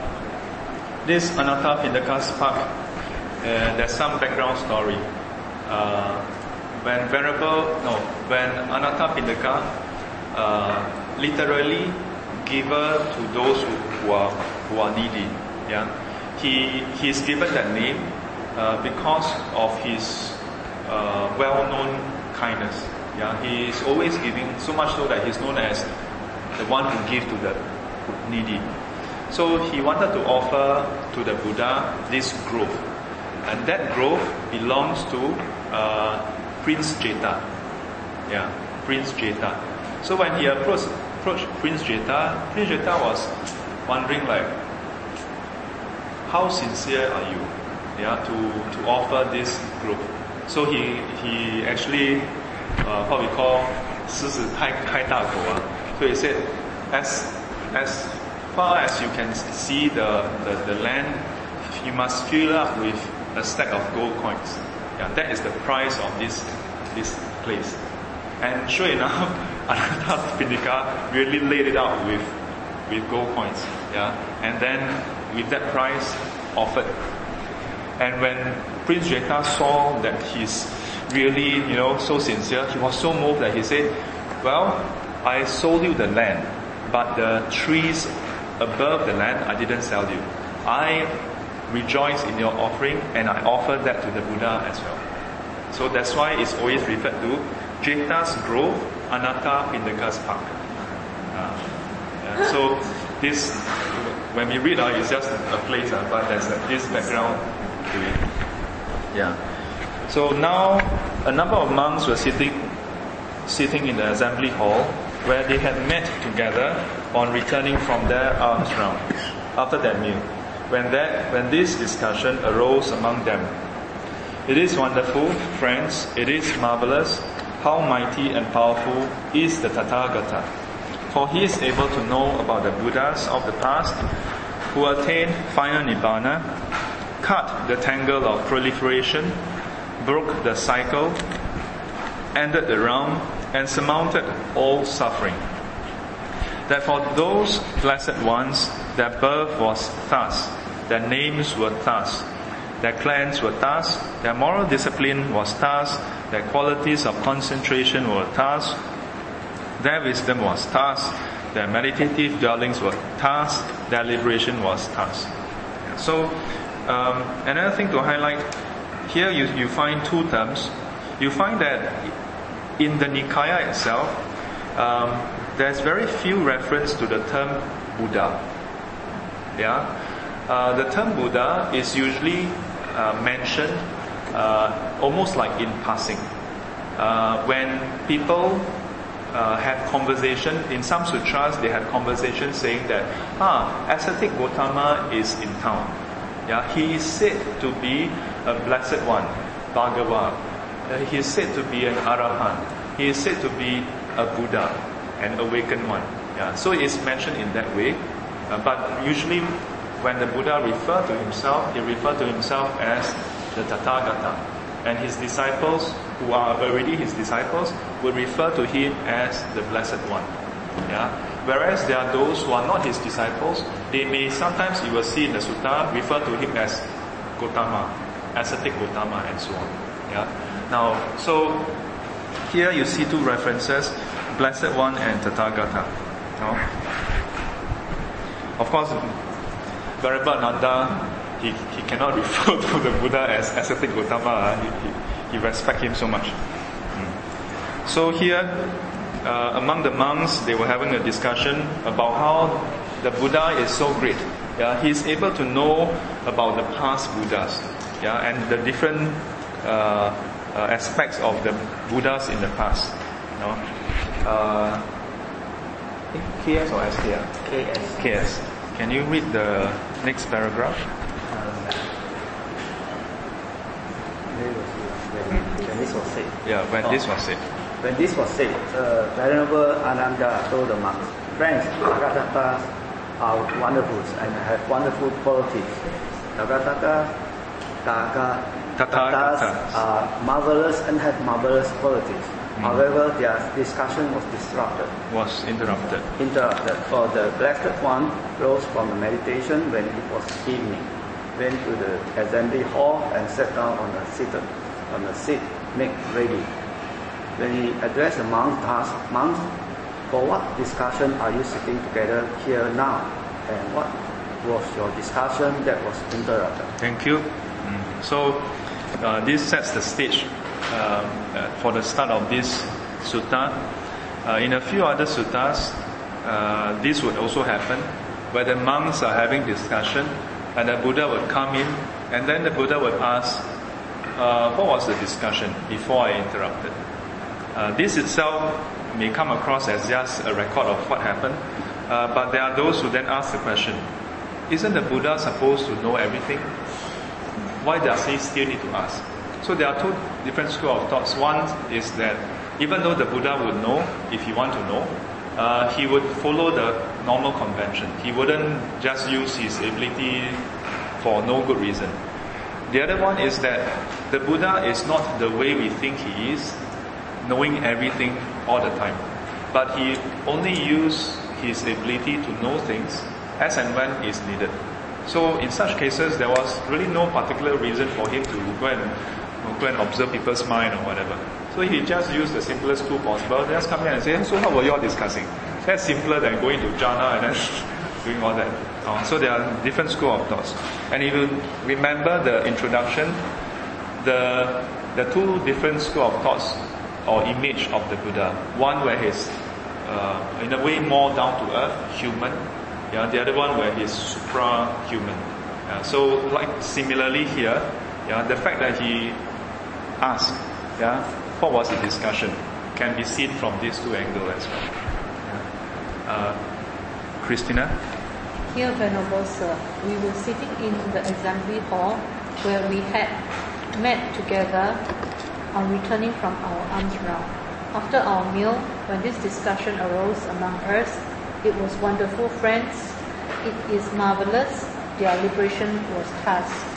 [SPEAKER 1] this Anathapindika's park, uh, there's some background story. Uh, when Venerable, no, when Anathapindika uh, literally giver to those who, who are who are needy, yeah, he he is given that name uh, because of his uh, well-known kindness. Yeah, he is always giving so much so that he's known as the one who gives to the needy. So he wanted to offer to the Buddha this grove, and that grove belongs to uh, Prince Jeta. Yeah, Prince Jeta. So when he approached, approached Prince Jeta, Prince Jeta was wondering like, how sincere are you? Yeah, to, to offer this grove. So he he actually uh, what we call 狮子开开大口啊. So he said, as as far as you can see the, the, the land, you must fill up with a stack of gold coins. Yeah, that is the price of this this place. And sure enough, Ananta Pindika really laid it out with with gold coins. Yeah, and then with that price offered. And when Prince Jeta saw that he's really, you know, so sincere, he was so moved that he said, Well, I sold you the land, but the trees above the land I didn't sell you. I rejoice in your offering and I offer that to the Buddha as well. So that's why it's always referred to Jeta's Grove, Anathapindika's Park. Uh, so this, when we read, uh, it's just a place, uh, but there's uh, this background to it. Yeah. So now a number of monks were sitting sitting in the assembly hall where they had met together on returning from their alms round after that meal. When that when this discussion arose among them, It is wonderful, friends, it is marvelous, how mighty and powerful is the Tathagata. For he is able to know about the Buddhas of the past who attained final Nibbana, cut the tangle of proliferation, broke the cycle, ended the realm, and surmounted all suffering. That for those blessed ones, their birth was thus, their names were thus, their clans were thus, their moral discipline was thus, their qualities of concentration were thus, their wisdom was thus, their meditative dwellings were thus, their liberation was thus. So, um, another thing to highlight here, you, you find two terms. You find that in the Nikaya itself, um, there's very few reference to the term Buddha. Yeah, uh, the term Buddha is usually uh, mentioned uh, almost like in passing. Uh, when people uh, have conversation, in some sutras they have conversation saying that, ah, ascetic Gautama is in town. Yeah, he is said to be a blessed one, Bhagava. He is said to be an Arahant. He is said to be a Buddha, an awakened one. Yeah, so it's mentioned in that way. But usually when the Buddha referred to himself, he referred to himself as the Tathagata. And his disciples, who are already his disciples, will refer to him as the Blessed One. Yeah? Whereas there are those who are not his disciples, they may sometimes, you will see in the sutta, refer to him as Gotama, ascetic Gotama, and so on. Yeah? Now, so here you see two references, Blessed One and Tathagata. No? Of course, Nanda, he, he cannot refer to the Buddha as ascetic Gautama. He, he, he respect him so much. Mm. So here, uh, among the monks, they were having a discussion about how the Buddha is so great. Yeah, he is able to know about the past Buddhas. Yeah, and the different uh, uh, aspects of the Buddhas in the past. You know? uh, KS or SKR?
[SPEAKER 5] KS.
[SPEAKER 1] KS. Can you read the next paragraph?
[SPEAKER 5] When this was said.
[SPEAKER 1] Yeah, when
[SPEAKER 5] Oh.
[SPEAKER 1] this was said.
[SPEAKER 5] When this was said, uh, Venerable Ananda told the monks, Friends, Tathagatas are wonderful and have wonderful qualities. Tathagata, Taga,
[SPEAKER 1] Tathagatas.
[SPEAKER 5] Are marvelous and have marvelous qualities. However, their discussion was disrupted.
[SPEAKER 1] Was interrupted.
[SPEAKER 5] interrupted. For the blessed one rose from the meditation when it was evening, went to the assembly hall and sat down on a seat on a seat made ready. When he addressed the monks, asked, Monks, for what discussion are you sitting together here now? And what was your discussion that was interrupted?
[SPEAKER 1] Thank you. Mm. So, uh, this sets the stage for the start of this sutta. Uh, in a few other suttas, uh, this would also happen, where the monks are having discussion, and the Buddha would come in, and then the Buddha would ask, uh, "What was the discussion?" Before I interrupted. Uh, this itself may come across as just a record of what happened, uh, but there are those who then ask the question: Isn't the Buddha supposed to know everything? why does he still need to ask? So there are two different school of thoughts. One is that even though the Buddha would know, if he want to know, uh, he would follow the normal convention. He wouldn't just use his ability for no good reason. The other one is that the Buddha is not the way we think he is, knowing everything all the time. But he only use his ability to know things as and when is needed. So in such cases, there was really no particular reason for him to go and go and observe people's mind or whatever. So he just used the simplest tool possible. Just come here and say, so how were you all discussing? That's simpler than going to jhana and then doing all that. Uh, so there are different school of thoughts. And if you remember the introduction, the the two different school of thoughts or image of the Buddha. One where he's uh, in a way more down to earth, human. Yeah, the other one where he's supra-human. Yeah, so like similarly here, yeah, the fact that he asked, yeah, what was the discussion, can be seen from these two angles as well. Yeah. Uh, Christina,
[SPEAKER 4] Here, Venerable Sir, we were sitting in the assembly hall where we had met together on returning from our alms round. After our meal, when this discussion arose among us, it was wonderful, friends. It is marvelous. Their liberation was thus.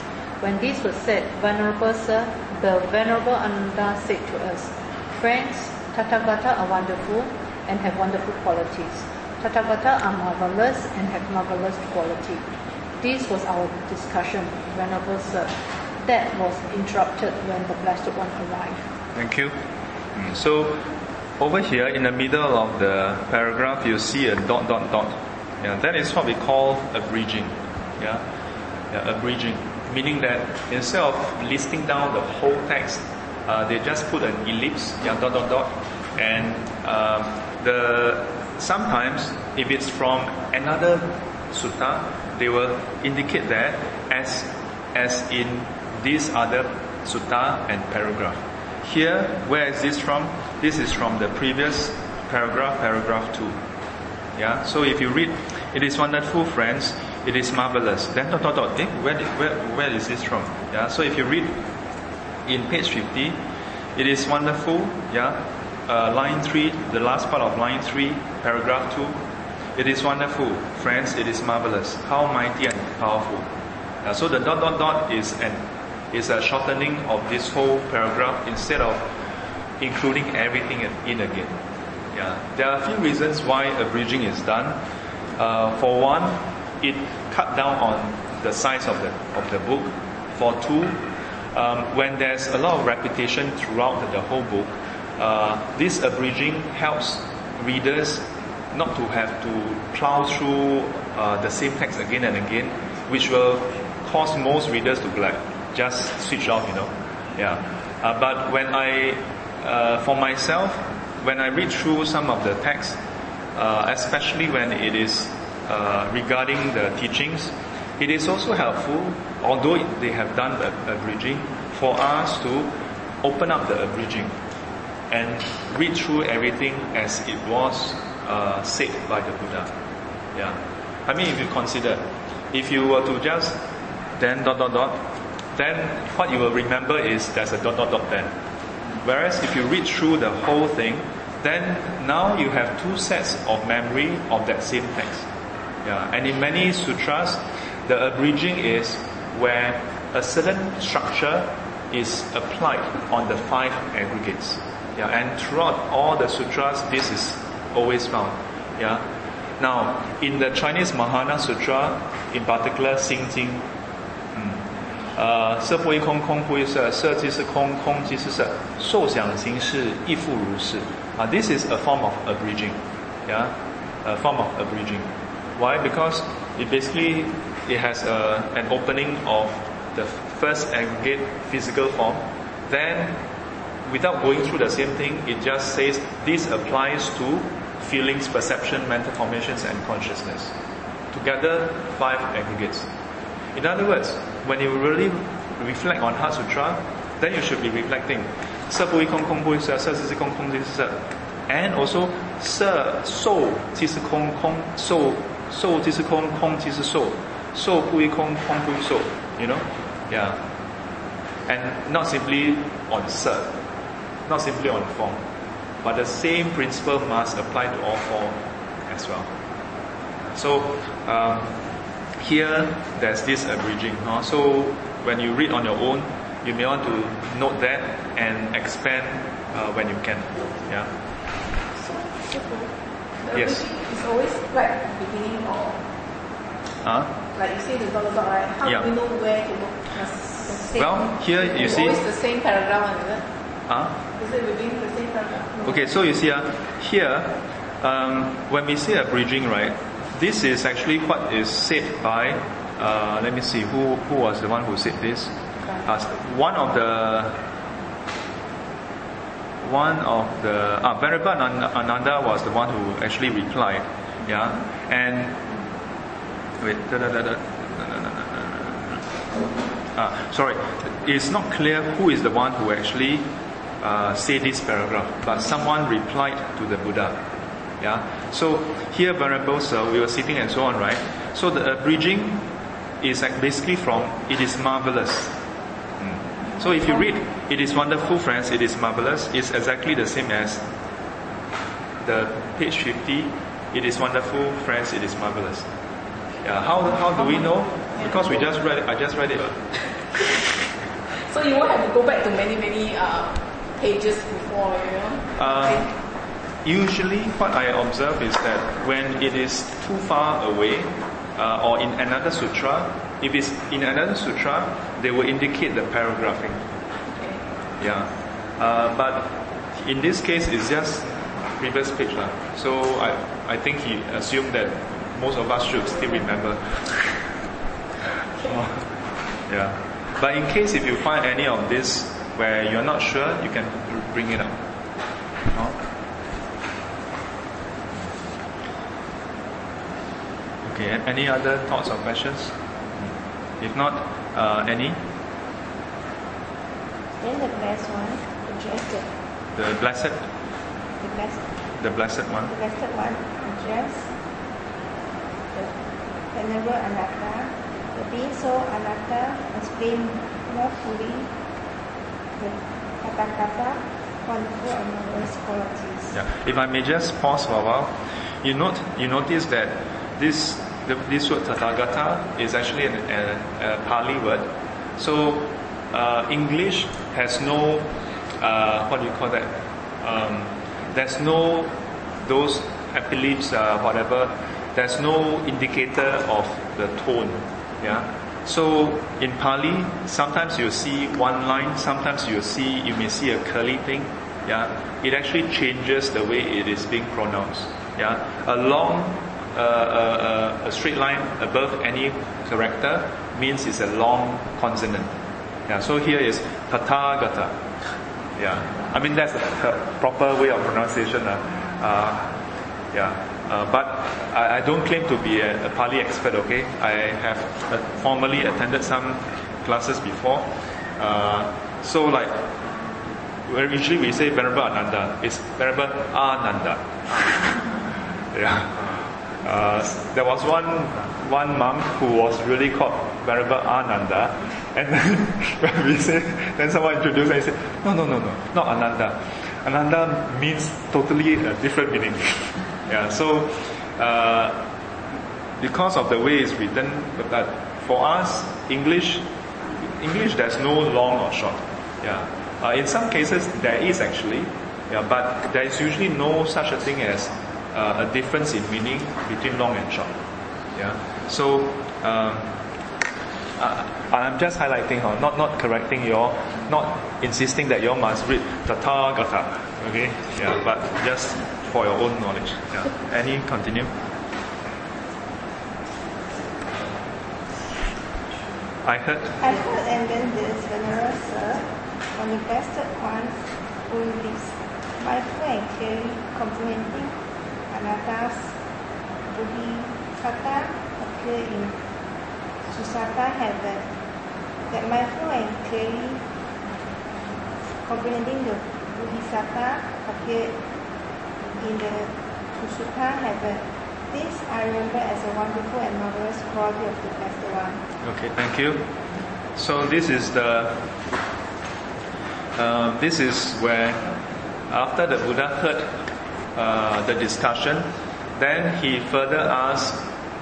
[SPEAKER 4] When this was said, Venerable Sir, the Venerable Ananda said to us, Friends, Tathagata are wonderful and have wonderful qualities. Tathagata are marvelous and have marvelous quality. This was our discussion, Venerable Sir. That was interrupted when the Blessed One arrived.
[SPEAKER 1] Thank you. Mm, So over here in the middle of the paragraph, you see a dot dot dot. Yeah, that is what we call abridging. Yeah, yeah abridging, meaning that instead of listing down the whole text, uh, they just put an ellipse, yeah, dot dot dot, and um, the sometimes if it's from another sutta, they will indicate that as as in this other sutta and paragraph. Here, where is this from? This is from the previous paragraph, paragraph 2. Yeah, so if you read, it is wonderful, friends, it is marvelous. Then dot dot dot, eh, where, where, where is this from? Yeah, so if you read in page 50, it is wonderful, yeah, uh, line 3, the last part of line 3, paragraph 2. It is wonderful, friends, it is marvelous. How mighty and powerful. Uh, so the dot dot dot is an is a shortening of this whole paragraph instead of including everything in again. Yeah, there are a few reasons why abridging is done. Uh, for one, it cut down on the size of the of the book. For two, um, when there's a lot of repetition throughout the, the whole book, uh, this abridging helps readers not to have to plow through uh, the same text again and again, which will cause most readers to like just switch off, you know. Yeah. Uh, but when I, uh, for myself, when I read through some of the text, uh, especially when it is uh, regarding the teachings, it is also helpful, although they have done the abridging, for us to open up the abridging and read through everything as it was uh, said by the Buddha. Yeah. I mean, if you consider, if you were to just then dot dot dot, then what you will remember is there's a dot dot dot then. Whereas if you read through the whole thing, then now you have two sets of memory of that same text. Yeah. And in many sutras, the abridging is where a certain structure is applied on the five aggregates. Yeah. And throughout all the sutras, this is always found. Yeah. Now, in the Chinese Mahayana Sutra, in particular, Xin Jing, uh, this is a form of abridging，yeah，a form of abridging。Why? Because it basically it has a, an opening of the first aggregate physical form. Then, without going through the same thing, it just says this applies to feelings, perception, mental formations, and consciousness. Together, five aggregates. In other words, when you really reflect on Heart Sutra, then you should be reflecting 色不异空，空不异色，色即是空，空即是色。And also 色受即是空，空受 受即是空，空即是受，受不异空，空不异受。You know, yeah. And not simply on 色 not simply on form, but the same principle must apply to all four as well. So um, here there's this abridging. huh? So when you read on your own, you may want to note that and expand uh, when you can. Yeah. Yes.
[SPEAKER 2] is always right at the beginning or
[SPEAKER 1] Huh?
[SPEAKER 2] like you see the dot dot right? How
[SPEAKER 1] Yeah.
[SPEAKER 2] do we know where to look? Does-
[SPEAKER 1] Well, here you
[SPEAKER 2] It's
[SPEAKER 1] see.
[SPEAKER 2] always the same paragraph, is it?
[SPEAKER 1] Huh?
[SPEAKER 2] Is it within the same paragraph?
[SPEAKER 1] Okay, so you see uh, here, um, when we say abridging, right, this is actually what is said by, uh, let me see, who, who was the one who said this? Uh, one of the, one of the ah, Venerable Ananda was the one who actually replied. Yeah, and wait, da, da, da, ah, sorry, it's not clear who is the one who actually uh, said this paragraph, but someone replied to the Buddha. Yeah, so here Venerable Sir, we were sitting and so on, right? So the bridging is like basically from it is marvelous so if you read, it is wonderful, friends, it is marvelous, it's exactly the same as the page 50. It is wonderful, friends, it is marvelous. Yeah, how, how do we know? Because we just read it, I just read it.
[SPEAKER 2] So you won't have to go back to many, many uh, pages before, you know?
[SPEAKER 1] Um, usually, what I observe is that when it is too far away, uh, or in another sutra, if it's in another sutra, they will indicate the paragraphing. Yeah. Uh, but in this case, it's just previous page. lah. So I, I think he assumed that most of us should still remember. Yeah. But in case if you find any of this where you're not sure, you can bring it up. Okay, any other thoughts or questions? If not, uh, any?
[SPEAKER 6] Then the blessed one the,
[SPEAKER 1] The blessed,
[SPEAKER 6] the blessed,
[SPEAKER 1] the blessed one.
[SPEAKER 6] the blessed one addressed the venerable Ananda. The being so Ananda explained more fully the Tathagata, wonderful and marvelous qualities.
[SPEAKER 1] Yeah. If I may just pause for a while, you note you notice that this the, this word Tathagata is actually an, a, a Pali word. So uh, English has no uh, what do you call that? Um, there's no those epithets, uh, whatever. There's no indicator of the tone. Yeah. So in Pali, sometimes you see one line, sometimes you see you may see a curly thing. Yeah, it actually changes the way it is being pronounced. Yeah, a long, uh, a straight line above any character means it's a long consonant. Yeah, so here is Tathagata. Yeah, I mean that's the proper way of pronunciation. Uh, uh, yeah, uh, but I, I don't claim to be a, a Pali expert. Okay, I have formally attended some classes before. Uh, so like, well, usually we say Venerable Ananda. It's Venerable Ananda. yeah. Uh, there was one one monk who was really called Venerable Ananda, and then when we say, then someone introduced and said, no, no, no, no, not Ananda. Ananda means totally a different meaning. yeah, so uh, because of the way it's written, but that for us, English, English there's no long or short. Yeah, uh, in some cases there is actually, yeah, but there is usually no such a thing as uh, a difference in meaning between long and short. Yeah, so. Um, uh, I'm just highlighting, huh? not not correcting you not insisting that you must read Tathagata, okay? Yeah, but just for your own knowledge. Yeah. Any continue? I heard.
[SPEAKER 6] I heard and then this venerable sir, on the best one who lives mindful and clearly comprehending anattas, bodhisattva appear in Tusita heaven. That mindful and clearly comprehending the bodhisattva appear in the Tusita heaven. This I remember as a wonderful and marvelous quality of the one.
[SPEAKER 1] Okay, thank you. So this is the uh, this is where after the Buddha heard uh, the discussion, then he further asked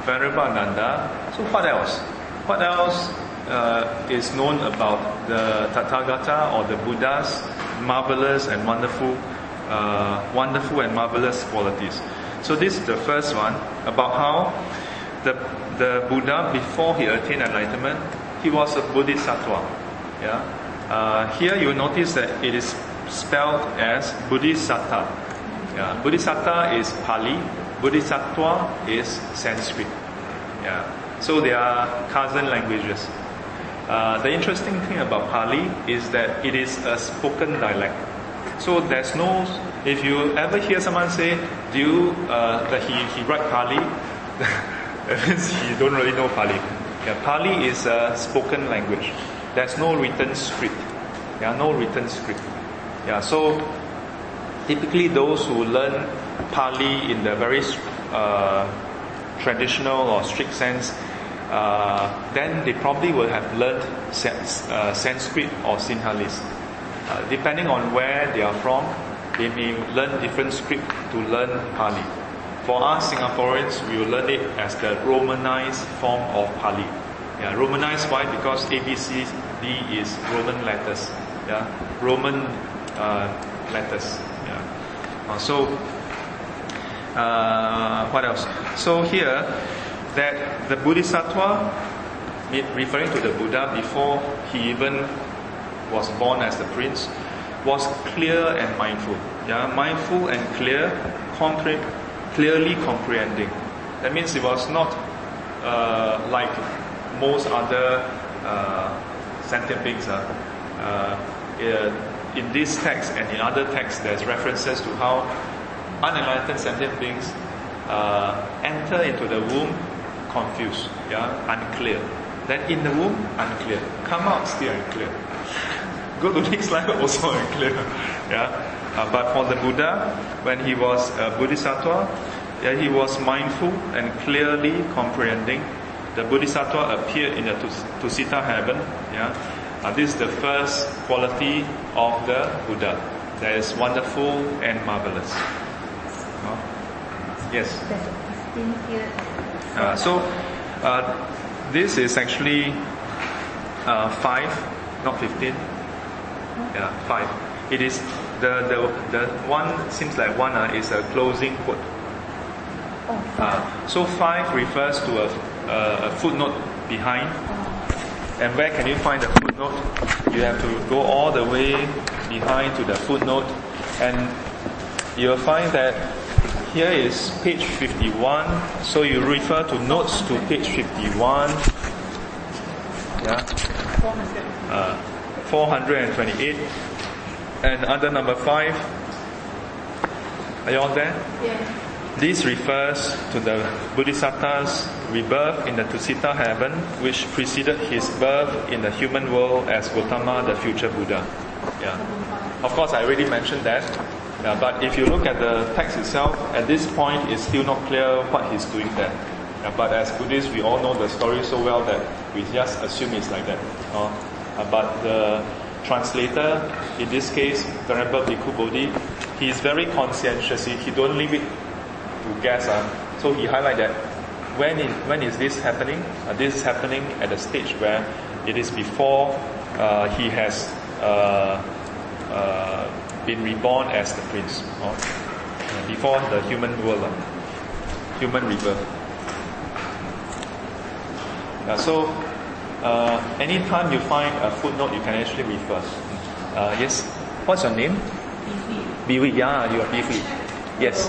[SPEAKER 1] Venerable Ananda, so what else? What else uh, is known about the Tathagata or the Buddha's marvelous and wonderful, uh, wonderful and marvelous qualities? So this is the first one about how the the Buddha before he attained enlightenment, he was a Bodhisattva. Yeah. Uh, here you notice that it is spelled as Bodhisatta. Yeah. Is Pali. Bodhisattva is Sanskrit. Yeah. So they are cousin languages. Uh, the interesting thing about Pali is that it is a spoken dialect. So there's no. If you ever hear someone say, "Do you uh, that he he write Pali?" means he don't really know Pali. Yeah, Pali is a spoken language. There's no written script. There are no written script. Yeah, so typically those who learn Pali in the very uh, traditional or strict sense, uh, then they probably will have learned uh, Sanskrit or Sinhalese. Uh, depending on where they are from, they may learn different script to learn Pali. For us Singaporeans, we will learn it as the Romanized form of Pali. Yeah, Romanized why? Because A, B, C, D is Roman letters. Yeah, Roman uh, letters. Uh, so, uh, what else? So here, that the Bodhisattva, referring to the Buddha before he even was born as the prince, was clear and mindful. Yeah, mindful and clear, concrete, clearly comprehending. That means it was not uh, like most other uh, sentient beings. Uh, uh, in this text and in other texts, there's references to how unenlightened sentient beings uh, enter into the womb confused, yeah, unclear. Then in the womb, unclear. Come out, still unclear. Go to next slide, also unclear. Yeah. Uh, but for the Buddha, when he was a Bodhisattva, yeah, he was mindful and clearly comprehending. The Bodhisattva appeared in the Tusita heaven. Yeah. Uh, this is the first quality of the Buddha. That is wonderful and marvelous. Yes. Uh, so uh, this is actually uh, five, not fifteen. Yeah, five. It is the the the one seems like one uh, is a closing quote.
[SPEAKER 6] Oh,
[SPEAKER 1] uh, so five refers to a, a, a footnote behind. And where can you find the footnote? You have to go all the way behind to the footnote, and you'll find that here is page 51. So you refer to notes to page 51. Yeah. Uh, 428. And under number 5. Are you all there?
[SPEAKER 3] Yeah.
[SPEAKER 1] This refers to the Bodhisattva's rebirth in the Tusita heaven, which preceded his birth in the human world as Gautama, the future Buddha. Yeah. Of course, I already mentioned that. Yeah, but if you look at the text itself, at this point, it's still not clear what he's doing there. Yeah, but as Buddhists, we all know the story so well that we just assume it's like that. Uh, but the translator, in this case, Venerable Bhikkhu Bodhi, he is very conscientious. He, he don't leave it to guess. Uh. So he highlighted that when, in, when is this happening? Uh, this is happening at a stage where it is before uh, he has uh, uh, been reborn as the prince, or before the human world, uh, human rebirth. Uh, so, uh, anytime you find a footnote, you can actually refer. Uh, yes, what's your name? Biwi. Yeah, you are Biwi. Yes.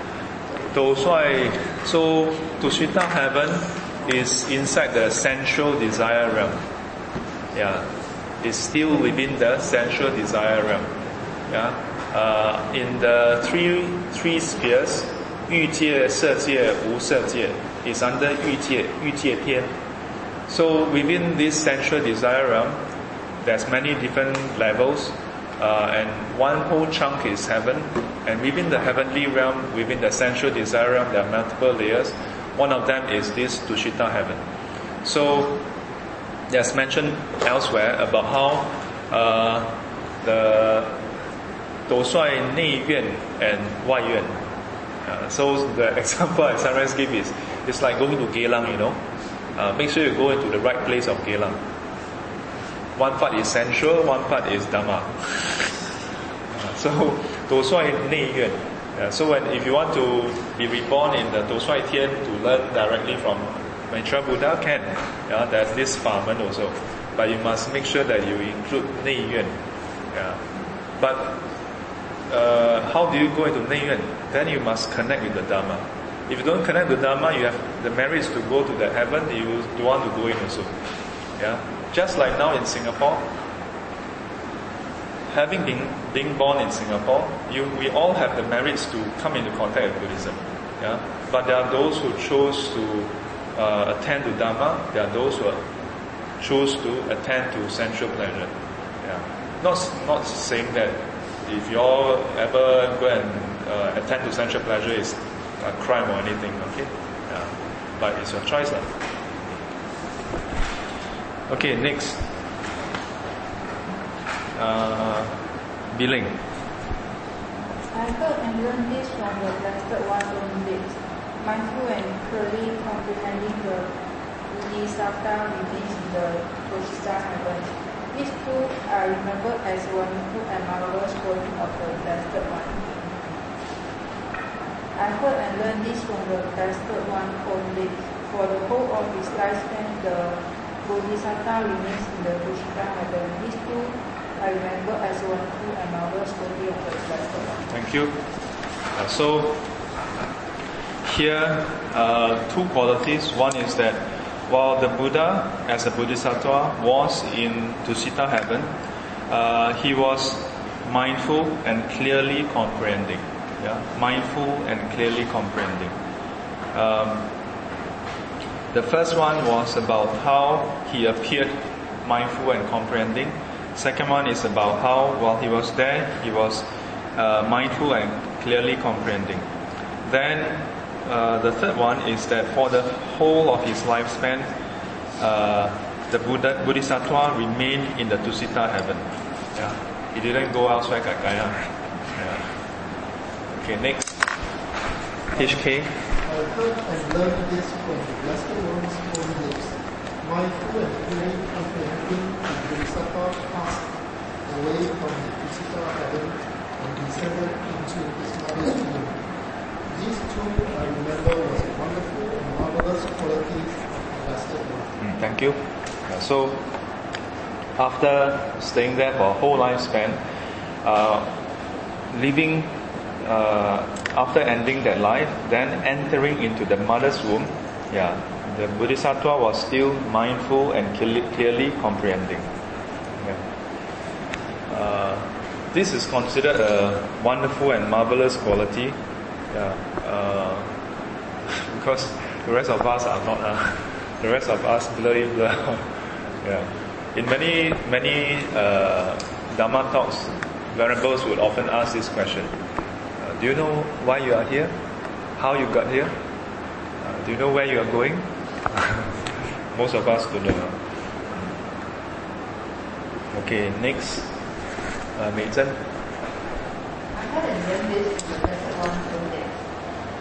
[SPEAKER 1] 斗率, so Tushita heaven is inside the sensual desire realm. Yeah. It's still within the sensual desire realm. Yeah. Uh, in the three three spheres, 欲界、色界、无色界 is under 欲界, 欲界天. So within this sensual desire realm, there's many different levels, uh, and one whole chunk is heaven. And within the heavenly realm, within the sensual desire realm, there are multiple layers. One of them is this Tushita heaven. So, there's mentioned elsewhere about how uh, the Doushuai Neiyuan and Wai Yuan. Uh, so the example I sometimes give is it's like going to Geylang, you know. Uh, make sure you go into the right place of Geylang. One part is sensual, one part is dharma. Uh, so, Doushuai Neiyuan. Uh, so when, if you want to be reborn in the Doushuai Tian to learn directly from Maitreya Buddha, can. Yeah, there's this Farman also. But you must make sure that you include Neiyuan. Yeah. But uh, how do you go into Neiyuan? Then you must connect with the Dharma. If you don't connect the Dharma, you have the merits to go to the heaven, you don't want to go in also. Yeah? Just like now in Singapore, having been born in Singapore, you we all have the merits to come into contact with Buddhism. Yeah, but there are those who chose to uh, attend to Dharma. There are those who choose to attend to sensual pleasure. Yeah, not not saying that if you all ever go and uh, attend to sensual pleasure is a crime or anything. Okay, yeah, but it's your choice. Okay, next. Uh, billing.
[SPEAKER 6] I heard and learned this from the Blessed One only. Mindful and clearly comprehending the Bodhisattva remains in the Bodhisattva heaven. These two are remembered as wonderful and marvelous quality of the Blessed One. I heard and learned this from the Blessed One only. For the whole of his lifespan, the Bodhisattva remains in the heaven. These two I remember as and of the
[SPEAKER 1] Thank you. Uh, so here, uh, two qualities. One is that while the Buddha, as a Bodhisattva, was in Tusita heaven, uh, he was mindful and clearly comprehending. Yeah, mindful and clearly comprehending. Um, the first one was about how he appeared mindful and comprehending. Second one is about how, while he was there, he was uh, mindful and clearly comprehending. Then uh, the third one is that for the whole of his lifespan, uh, the Buddha, Bodhisattva remained in the Tusita heaven. Yeah. He didn't go elsewhere, Kakaya. Yeah. Okay, next. HK.
[SPEAKER 7] I heard and learned this from the Blessed One's own lips. Mindful and clearly comprehending the Bodhisattva passed away from the physical heaven and descended into his mother's womb. These two I remember was a wonderful and marvelous quality of the Blessed One.
[SPEAKER 1] Mm, thank you. So, after staying there for a whole lifespan, uh, living uh, after ending that life, then entering into the mother's womb, yeah, the Bodhisattva was still mindful and clearly, comprehending. Yeah. Uh, this is considered a wonderful and marvelous quality, yeah, uh, because the rest of us are not. Uh, the rest of us blurry blur. yeah. In many many uh, Dharma talks, venerables would often ask this question: Do you know why you are here? How you got here? Uh, do you know where you are going? Most of us don't know. Okay, next, uh, Mei Zhen.
[SPEAKER 8] I and learned this from the Blessed One that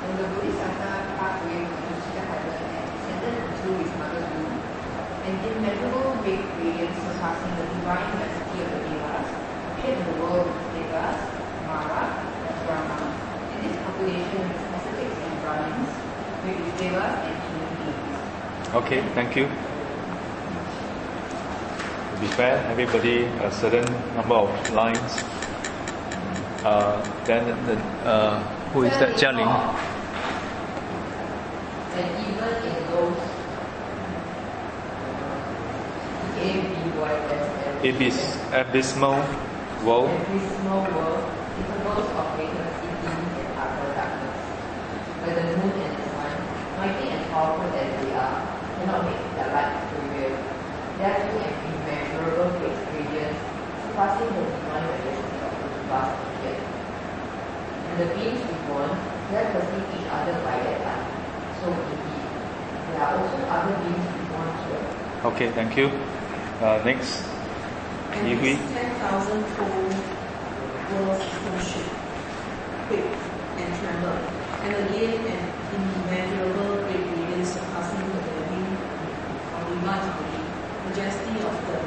[SPEAKER 8] when the Bodhisattva passed Tusita heaven and descended into his mother's womb, an immeasurable great radiance surpassing the divine majesty of the Devas appeared in the world of Devas, Mara, and Brahma. In this population, ascetics and Brahmins, with Devas and human beings.
[SPEAKER 1] Okay, thank you. To be fair, everybody a certain number of lines. Uh, then the, uh, who is that? Jia Ling.
[SPEAKER 8] Even in
[SPEAKER 1] abysmal world.
[SPEAKER 8] abysmal world, intervals of greatness in being and utter darkness, where the moon and the sun, mighty and powerful as they are, cannot make their light prevail. There too an immeasurable radiance, surpassing the divine majesty of the devas appeared. And the beings reborn, let perceive each other by their light. So indeed, there are also other beings reborn here.
[SPEAKER 1] Okay, thank you. Uh, next.
[SPEAKER 2] And ten thousand fold world should quake and tremble. And again an immeasurable great radiance surpassing the living body, majesty of the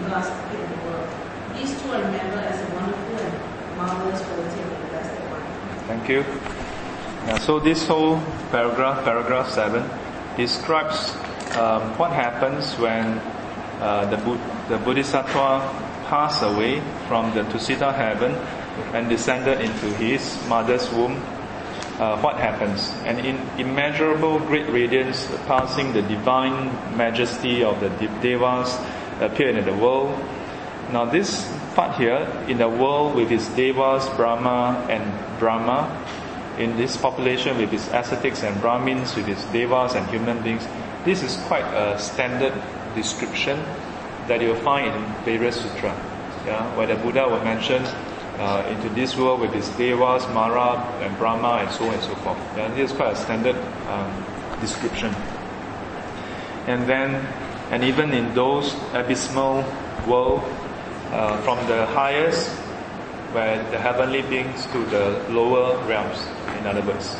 [SPEAKER 2] Buddha's in the world. These two are remembered as a wonderful and marvelous quality of the Blessed One.
[SPEAKER 1] Thank you. So this whole paragraph, paragraph 7, describes um, what happens when uh, the, Bud- the Bodhisattva passed away from the Tusita heaven and descended into his mother's womb. Uh, what happens? An in, immeasurable great radiance passing the divine majesty of the de- devas appeared in the world. Now this part here, in the world with its devas, Brahma and Brahma, in this population with its ascetics and Brahmins, with its devas and human beings, this is quite a standard description that you'll find in various sutra. Yeah, where the Buddha will mention uh, into this world with its devas, Mara and Brahma and so on and so forth. Yeah, this is quite a standard um, description. And then, and even in those abysmal world, uh, from the highest, where the heavenly beings to the lower realms, in other words.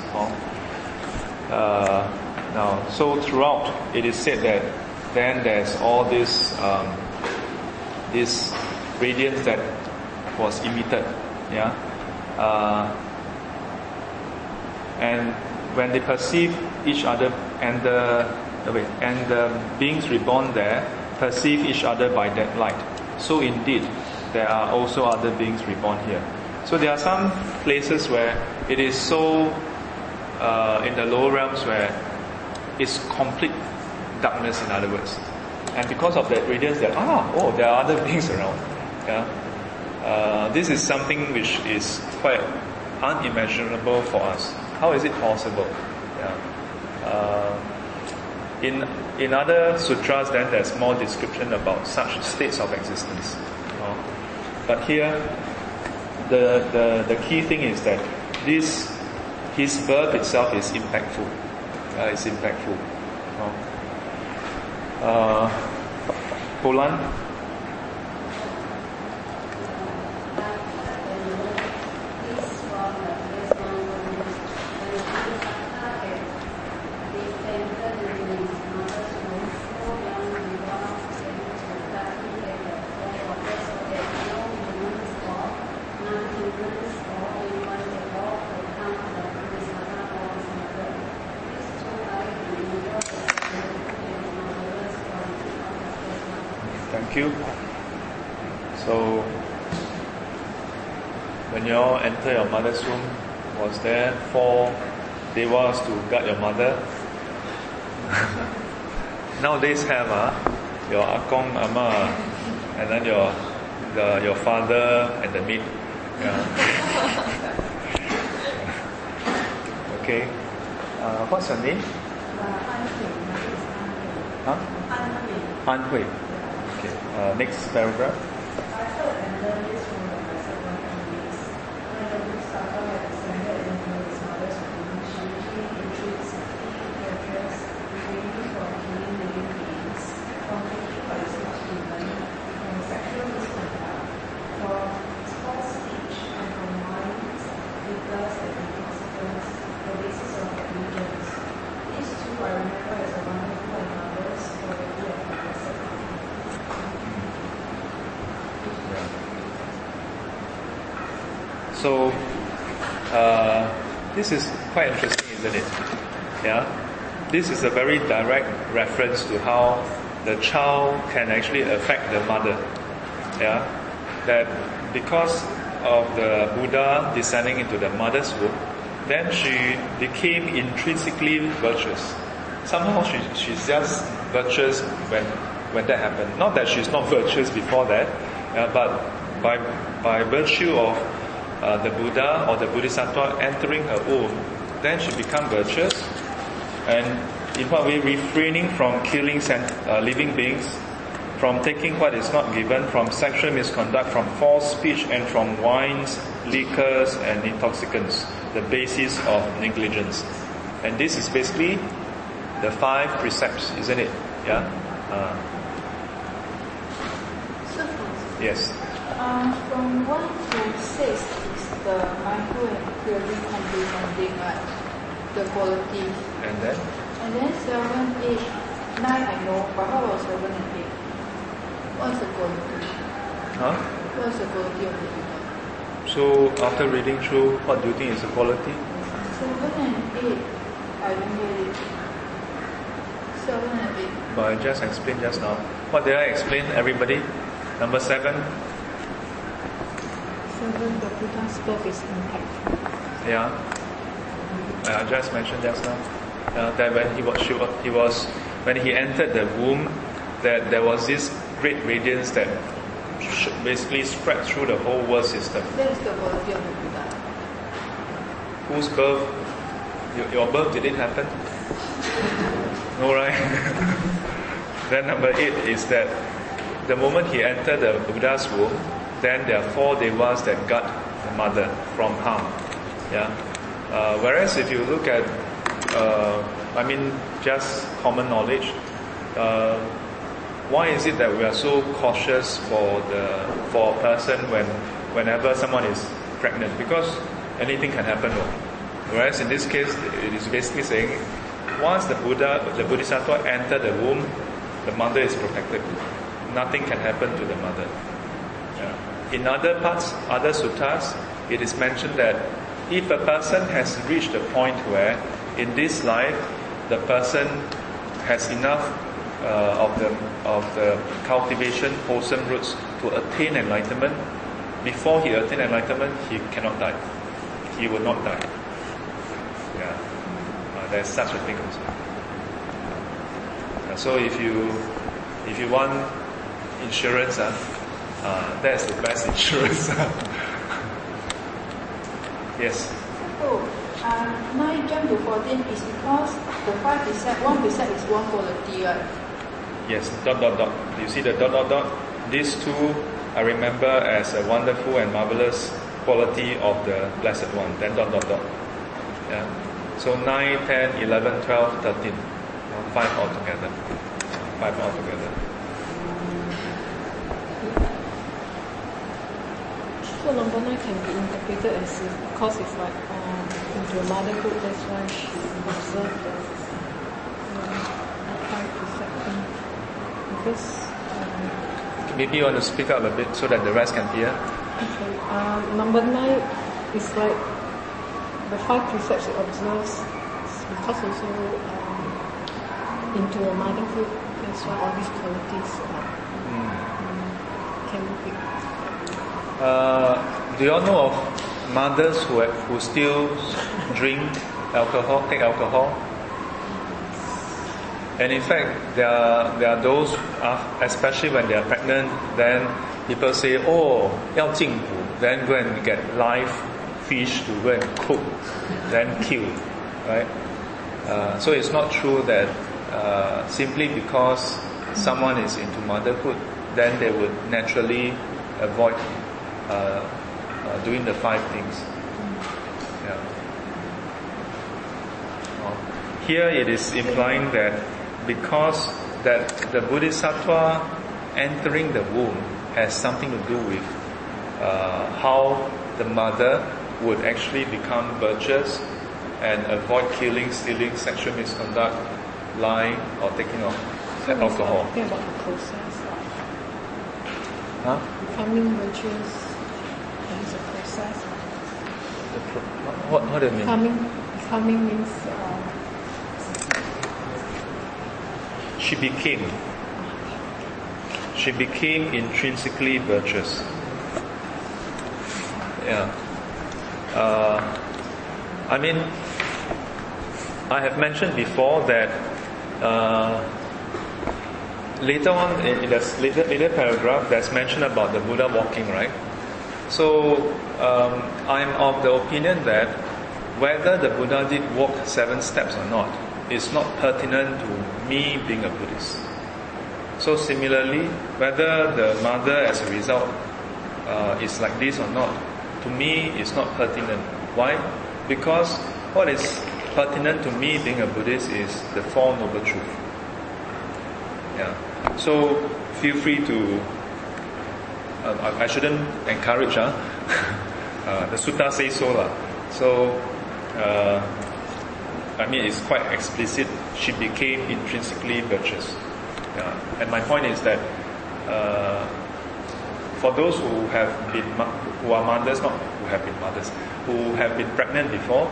[SPEAKER 1] Uh, now, so throughout, it is said that then there's all this um, this radiance that was emitted, yeah. Uh, and when they perceive each other, and the wait, and the beings reborn there perceive each other by that light. So indeed, there are also other beings reborn here. So there are some places where it is so uh, in the lower realms where it's complete darkness, in other words. And because of that radiance, that ah, oh, there are other beings around. Yeah, uh, this is something which is quite unimaginable for us. How is it possible? Yeah. Uh, in in other sutras, then there's more description about such states of existence. But here, the, the, the key thing is that this, his birth itself is impactful. Uh, it's impactful. Uh, Poland? You. So, when you all enter your mother's womb, was there four devas to guard your mother? Nowadays have ah, your akong, ama, and then your the, your father and the maid. Yeah. okay. Uh, what's your name? Huh? An Hui. Okay. Uh, Uh, next paragraph.
[SPEAKER 6] I heard and learned this from the blessed one Louis. When the Bodhisattva had descended into his mother's womb, she usually entreats three pleasures, refraining from killing living beings, from taking by such human, from sexual misconduct, from false speech, and from wines, liquors, and intoxicants, the basis of religions. These two I remember as a wonderful and marvelous quality of the blessed one.
[SPEAKER 1] So, uh, this is quite interesting, isn't it? Yeah? This is a very direct reference to how the child can actually affect the mother. Yeah? That because of the Buddha descending into the mother's womb, then she became intrinsically virtuous. Somehow she, she's just virtuous when, when that happened. Not that she's not virtuous before that, but by, by virtue of uh, the Buddha or the Bodhisattva entering her womb, then she become virtuous, and in what way refraining from killing uh, living beings, from taking what is not given, from sexual misconduct, from false speech, and from wines, liquors, and intoxicants, the basis of negligence. And this is basically the five precepts, isn't it? Yeah. Uh, yes.
[SPEAKER 6] Um, from 1 to 6 is the mindful and clearly comprehending like, the qualities.
[SPEAKER 1] And then.
[SPEAKER 6] And then 7, 8, 9 I know, but how about 7 and 8? What's the quality?
[SPEAKER 1] Huh?
[SPEAKER 6] What's the quality of the Buddha?
[SPEAKER 1] So after reading through, what do you think is the quality?
[SPEAKER 6] 7 and 8, I don't get it. 7 and 8.
[SPEAKER 1] But I just explained just now. What did I explain, everybody? Number seven.
[SPEAKER 4] Seven, the Buddha's birth is impactful.
[SPEAKER 1] Yeah. I just mentioned just now, uh, that when he was, he was, when he entered the womb, that there was this great radiance that sh- basically spread through the whole world system.
[SPEAKER 3] That is the quality of the Buddha.
[SPEAKER 1] Whose birth? Your, your birth did it happen? No, right? then number eight is that the moment he entered the Buddha's womb, then there are four devas that guard the mother from harm. Yeah. Uh, whereas if you look at, uh, I mean, just common knowledge, uh, why is it that we are so cautious for the for a person when whenever someone is pregnant? Because anything can happen. Whereas in this case, it is basically saying, once the Buddha, the Bodhisattva enter the womb, the mother is protected. Nothing can happen to the mother. Yeah. In other parts, other suttas, it is mentioned that if a person has reached a point where in this life the person has enough uh, of the of the cultivation wholesome roots to attain enlightenment, before he attain enlightenment, he cannot die. He will not die. Yeah, uh, there's such a thing also. Uh, so if you if you want insurance, uh, uh, that's the best insurance. yes.
[SPEAKER 6] So, uh, 9 jump to 14 is because the 5 precept, 1 is one quality, right?
[SPEAKER 1] Yes, dot dot dot. You see the dot dot dot? These two I remember as a wonderful and marvelous quality of the Blessed One. Then dot dot dot. Yeah. So 9, 10, 11, 12, 13. Uh, Five altogether. Five altogether.
[SPEAKER 9] So number nine can be interpreted as if because it's like um, into a motherhood, that's why she observed the five precept thing. Because um,
[SPEAKER 1] Maybe you want to speak up a bit so that the rest can hear.
[SPEAKER 9] okay, um, number nine is like the five precepts it observes because also um, into a motherhood, that's why all these qualities are, picked.
[SPEAKER 1] Uh, do you all know of mothers who, who still drink alcohol, take alcohol? And in fact, there are, there are those, uh, especially when they are pregnant, then people say, oh, 要进补, then go and get live fish to go and cook, then kill, right? Uh, so it's not true that uh, simply because someone is into motherhood, then they would naturally avoid uh, uh, doing the five things. Yeah. Here it is implying that because that the Bodhisattva entering the womb has something to do with uh, how the mother would actually become virtuous and avoid killing, stealing, sexual misconduct, lying, or taking of alcohol.
[SPEAKER 9] Talking about the process of
[SPEAKER 1] Huh?
[SPEAKER 9] becoming virtuous, and it's a process.
[SPEAKER 1] The pro- What, what do you mean?
[SPEAKER 9] Becoming, becoming means uh,
[SPEAKER 1] She became. She became intrinsically virtuous. Yeah. Uh, I mean, I have mentioned before that uh, later on in, in the s- later, later paragraph, there's mention about the Buddha walking, right? So um, I'm of the opinion that whether the Buddha did walk seven steps or not is not pertinent to me being a Buddhist. So similarly, whether the mother as a result uh, is like this or not, to me is not pertinent. Why? Because what is pertinent to me being a Buddhist is the Four Noble Truths. Yeah. So feel free to. Uh, I shouldn't encourage, huh? uh, the sutta says so, lah. So, uh, I mean, it's quite explicit. She became intrinsically virtuous. Yeah. And my point is that uh, for those who have been who are mothers, not who have been mothers, who have been pregnant before,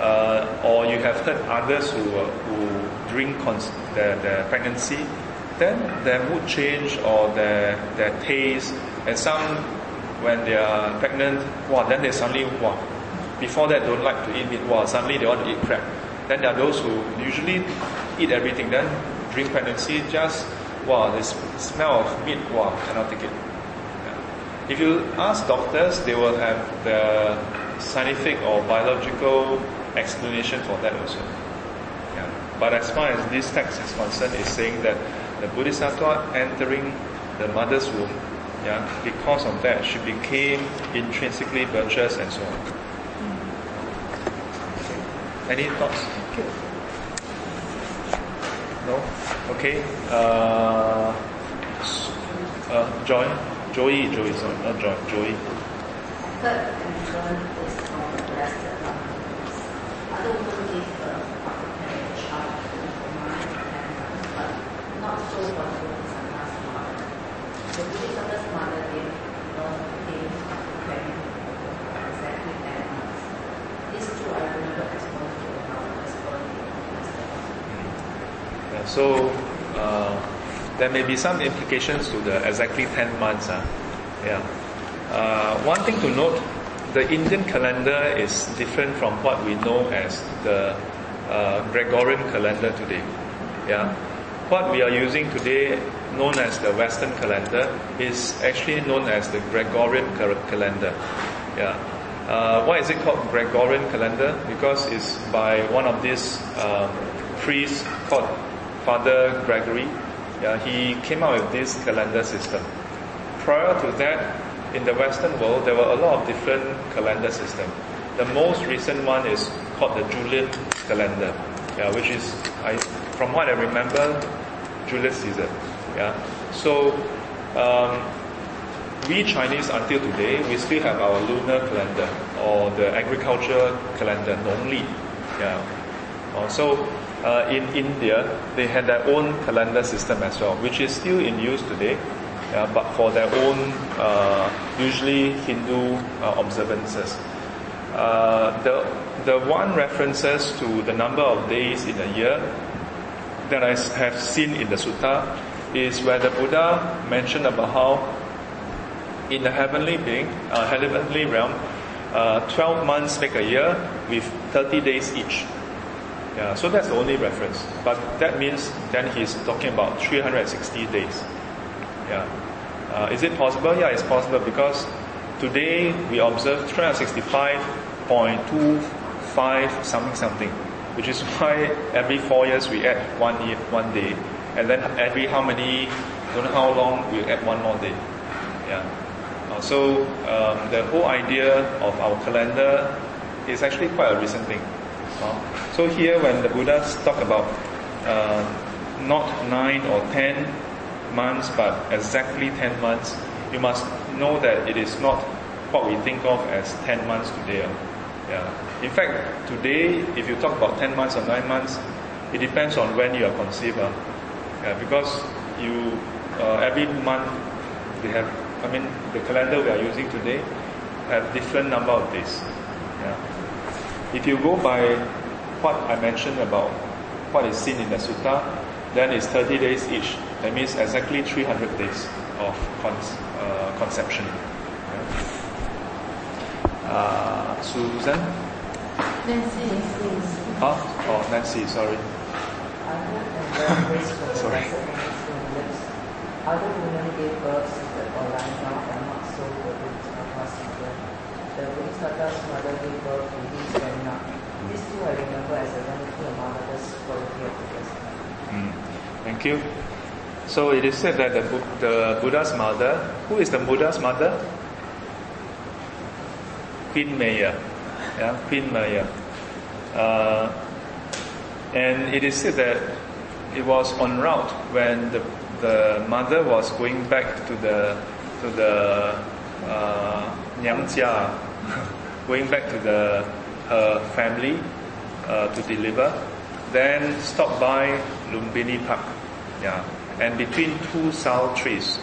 [SPEAKER 1] uh, or you have heard others who uh, who during cons- their, their pregnancy, then their mood change or their their taste, and some when they are pregnant, wow, then they suddenly wow, before that don't like to eat meat, wow, suddenly they want to eat crab. Then there are those who usually eat everything, then during pregnancy just, wow, the smell of meat, wow, cannot take it. If you ask doctors, they will have the scientific or biological explanation for that also. Yeah. But as far as this text is concerned, it's saying that the Bodhisattva entering the mother's womb, yeah, because of that, she became intrinsically virtuous and so on. Any thoughts? No? Okay. Uh, uh, Joy? Joey, Joey, sorry, not Joy, Joey.
[SPEAKER 8] Third and learn is from the blessed mothers. Other women give birth after having a child for nine or ten months, but not so for the Bodhisattva's mother. The Bodhisattva's mother gave birth to him after having exactly ten months. These two I remember as most to the mother's birthday of Master
[SPEAKER 1] Yeah, so uh, there may be some implications to the exactly 10 months. Uh, yeah. Uh, one thing to note, the Indian calendar is different from what we know as the uh, Gregorian calendar today. Yeah. What we are using today, known as the Western calendar, is actually known as the Gregorian calendar. Yeah. Uh, why is it called Gregorian calendar? Because it's by one of these um, priests called Father Gregory. Yeah, he came out with this calendar system. Prior to that, in the Western world, there were a lot of different calendar systems. The most recent one is called the Julian calendar, yeah, which is, I, from what I remember, Julius Caesar. Yeah. So, um, we Chinese until today, we still have our lunar calendar or the agriculture calendar, Nongli. Yeah. Uh, so, uh, in India, they had their own calendar system as well, which is still in use today, yeah, but for their own, uh, usually Hindu uh, observances. Uh, the, the one references to the number of days in a year that I have seen in the sutta is where the Buddha mentioned about how in the heavenly being, uh, heavenly realm, uh, 12 months make a year with 30 days each. Yeah, so that's the only reference. But that means then he's talking about 360 days. Yeah. Uh, is it possible? Yeah, it's possible because today we observe 365.25 something something, which is why every four years we add one year, one day, and then every how many, don't know how long we add one more day. Yeah. Uh, so um, the whole idea of our calendar is actually quite a recent thing. Uh, so here when the Buddhas talk about uh, not nine or ten months but exactly ten months, you must know that it is not what we think of as ten months today. Yeah. In fact, today if you talk about ten months or nine months, it depends on when you are conceived. Uh. Yeah, because you uh, every month they have I mean the calendar we are using today have different number of days. Yeah. If you go by what I mentioned about what is seen in the sutta, then it's 30 days each. That means exactly 300 days of con- uh, conception. Uh, Susan?
[SPEAKER 8] Nancy.
[SPEAKER 1] Huh? Oh, Nancy, sorry. Sorry.
[SPEAKER 8] Other women gave birth seated or lying down and not so the Bodhisattva's mother. Birth. These two I remember as a wonderful quality of the.
[SPEAKER 1] Mm. Thank you. So it is said that the, the Buddha's mother, who is the Buddha's mother? Queen Maya. Yeah, Queen Maya. Uh, and it is said that it was en route when the, the mother was going back to the to the uh, going back to the her family uh, to deliver, then stopped by Lumbini Park, yeah, and between two sal trees,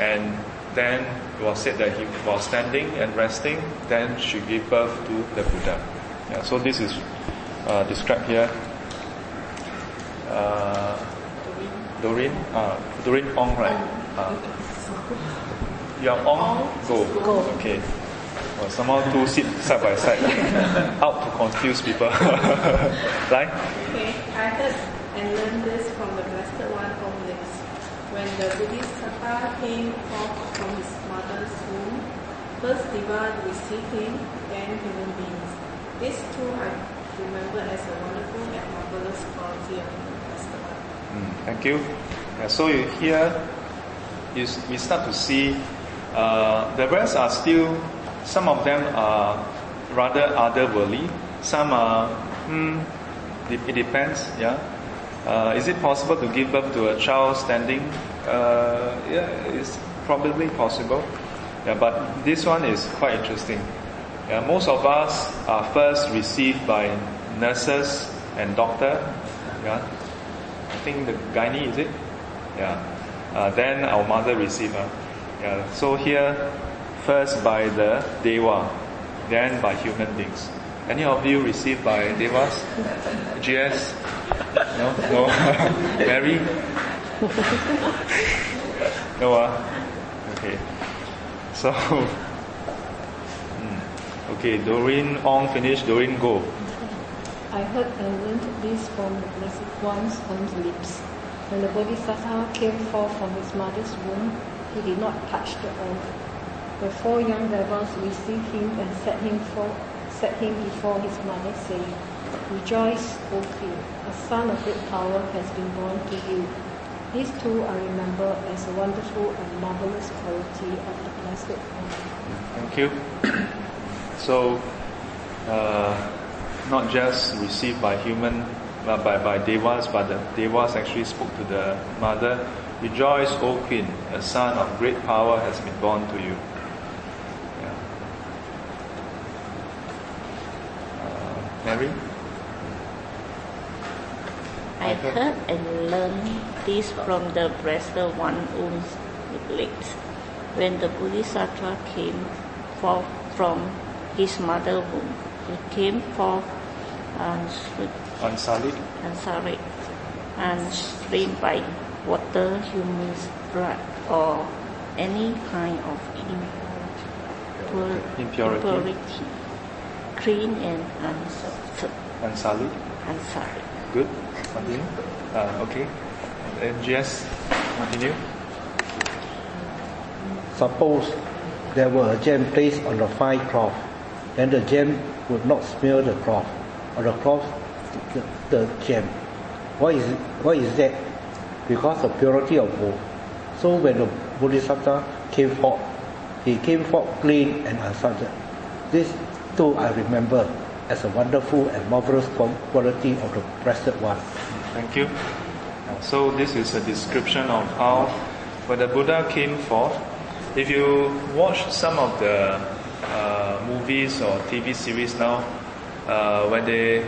[SPEAKER 1] and then it was said that he was standing and resting. Then she gave birth to the Buddha. Yeah, so this is uh, described here. Uh, Doreen, uh, Doreen Ong, right? Uh, you are Ong? Go.
[SPEAKER 9] Go.
[SPEAKER 1] Okay. Well, somehow two sit side by side, out to confuse people. right?
[SPEAKER 6] Okay, I heard and learned this from the Blessed One Omnis. When the Bodhisattva came forth from his mother's womb, first Deva received him, then human beings. These two I remember as a wonderful and marvelous quality of the Blessed One.
[SPEAKER 1] Mm, thank you. Yeah, so you here, you, we start to see uh, the rest are still, some of them are rather otherworldly, some are, hmm, it, depends, yeah. Uh, is it possible to give birth to a child standing? Uh, yeah, it's probably possible. Yeah, but this one is quite interesting. Yeah, most of us are first received by nurses and doctor. Yeah, I think the gynae is it? Yeah. Uh, then our mother received her. Yeah. So here, first by the deva, then by human beings. Any of you received by devas? GS? No, no. Mary? no. Uh? Okay. So. hmm. Okay, Doreen Ong finished. Doreen go.
[SPEAKER 9] I heard and learned this from the Blessed One's own lips. When the Bodhisattva came forth from his mother's womb, he did not touch the earth. The four young devas received him and set him, for, set him before his mother, saying, Rejoice, O Queen, a son of great power has been born to you. These two I remember as a wonderful and marvelous quality of the Blessed One.
[SPEAKER 1] Thank you. So, uh, not just received by human, uh, by, by devas, but the devas actually spoke to the mother. Rejoice, O queen, a son of great power has been born to you. Yeah. Uh, Mary?
[SPEAKER 10] And learned this from the Blessed One owns lips. When the Bodhisattva came forth from his mother womb, he came forth
[SPEAKER 1] Unsullied?
[SPEAKER 10] unsullied and streamed by water, human's blood, or any kind of impur-
[SPEAKER 1] Impurity.
[SPEAKER 10] impurity, clean and unsullied.
[SPEAKER 1] Unsullied?
[SPEAKER 10] unsullied.
[SPEAKER 1] Good. Continue. Uh, okay. And GS, continue.
[SPEAKER 11] Suppose there were a gem placed on the fine cloth, then the gem would not smear the cloth, or the cloth the, the gem. Why is why is that? Because of purity of both. So when the Bodhisattva came forth, he came forth clean and unsullied. This too I remember as a wonderful and marvelous quality of the Blessed One.
[SPEAKER 1] Thank you. So this is a description of how when the Buddha came forth, if you watch some of the uh, movies or TV series now, uh, when they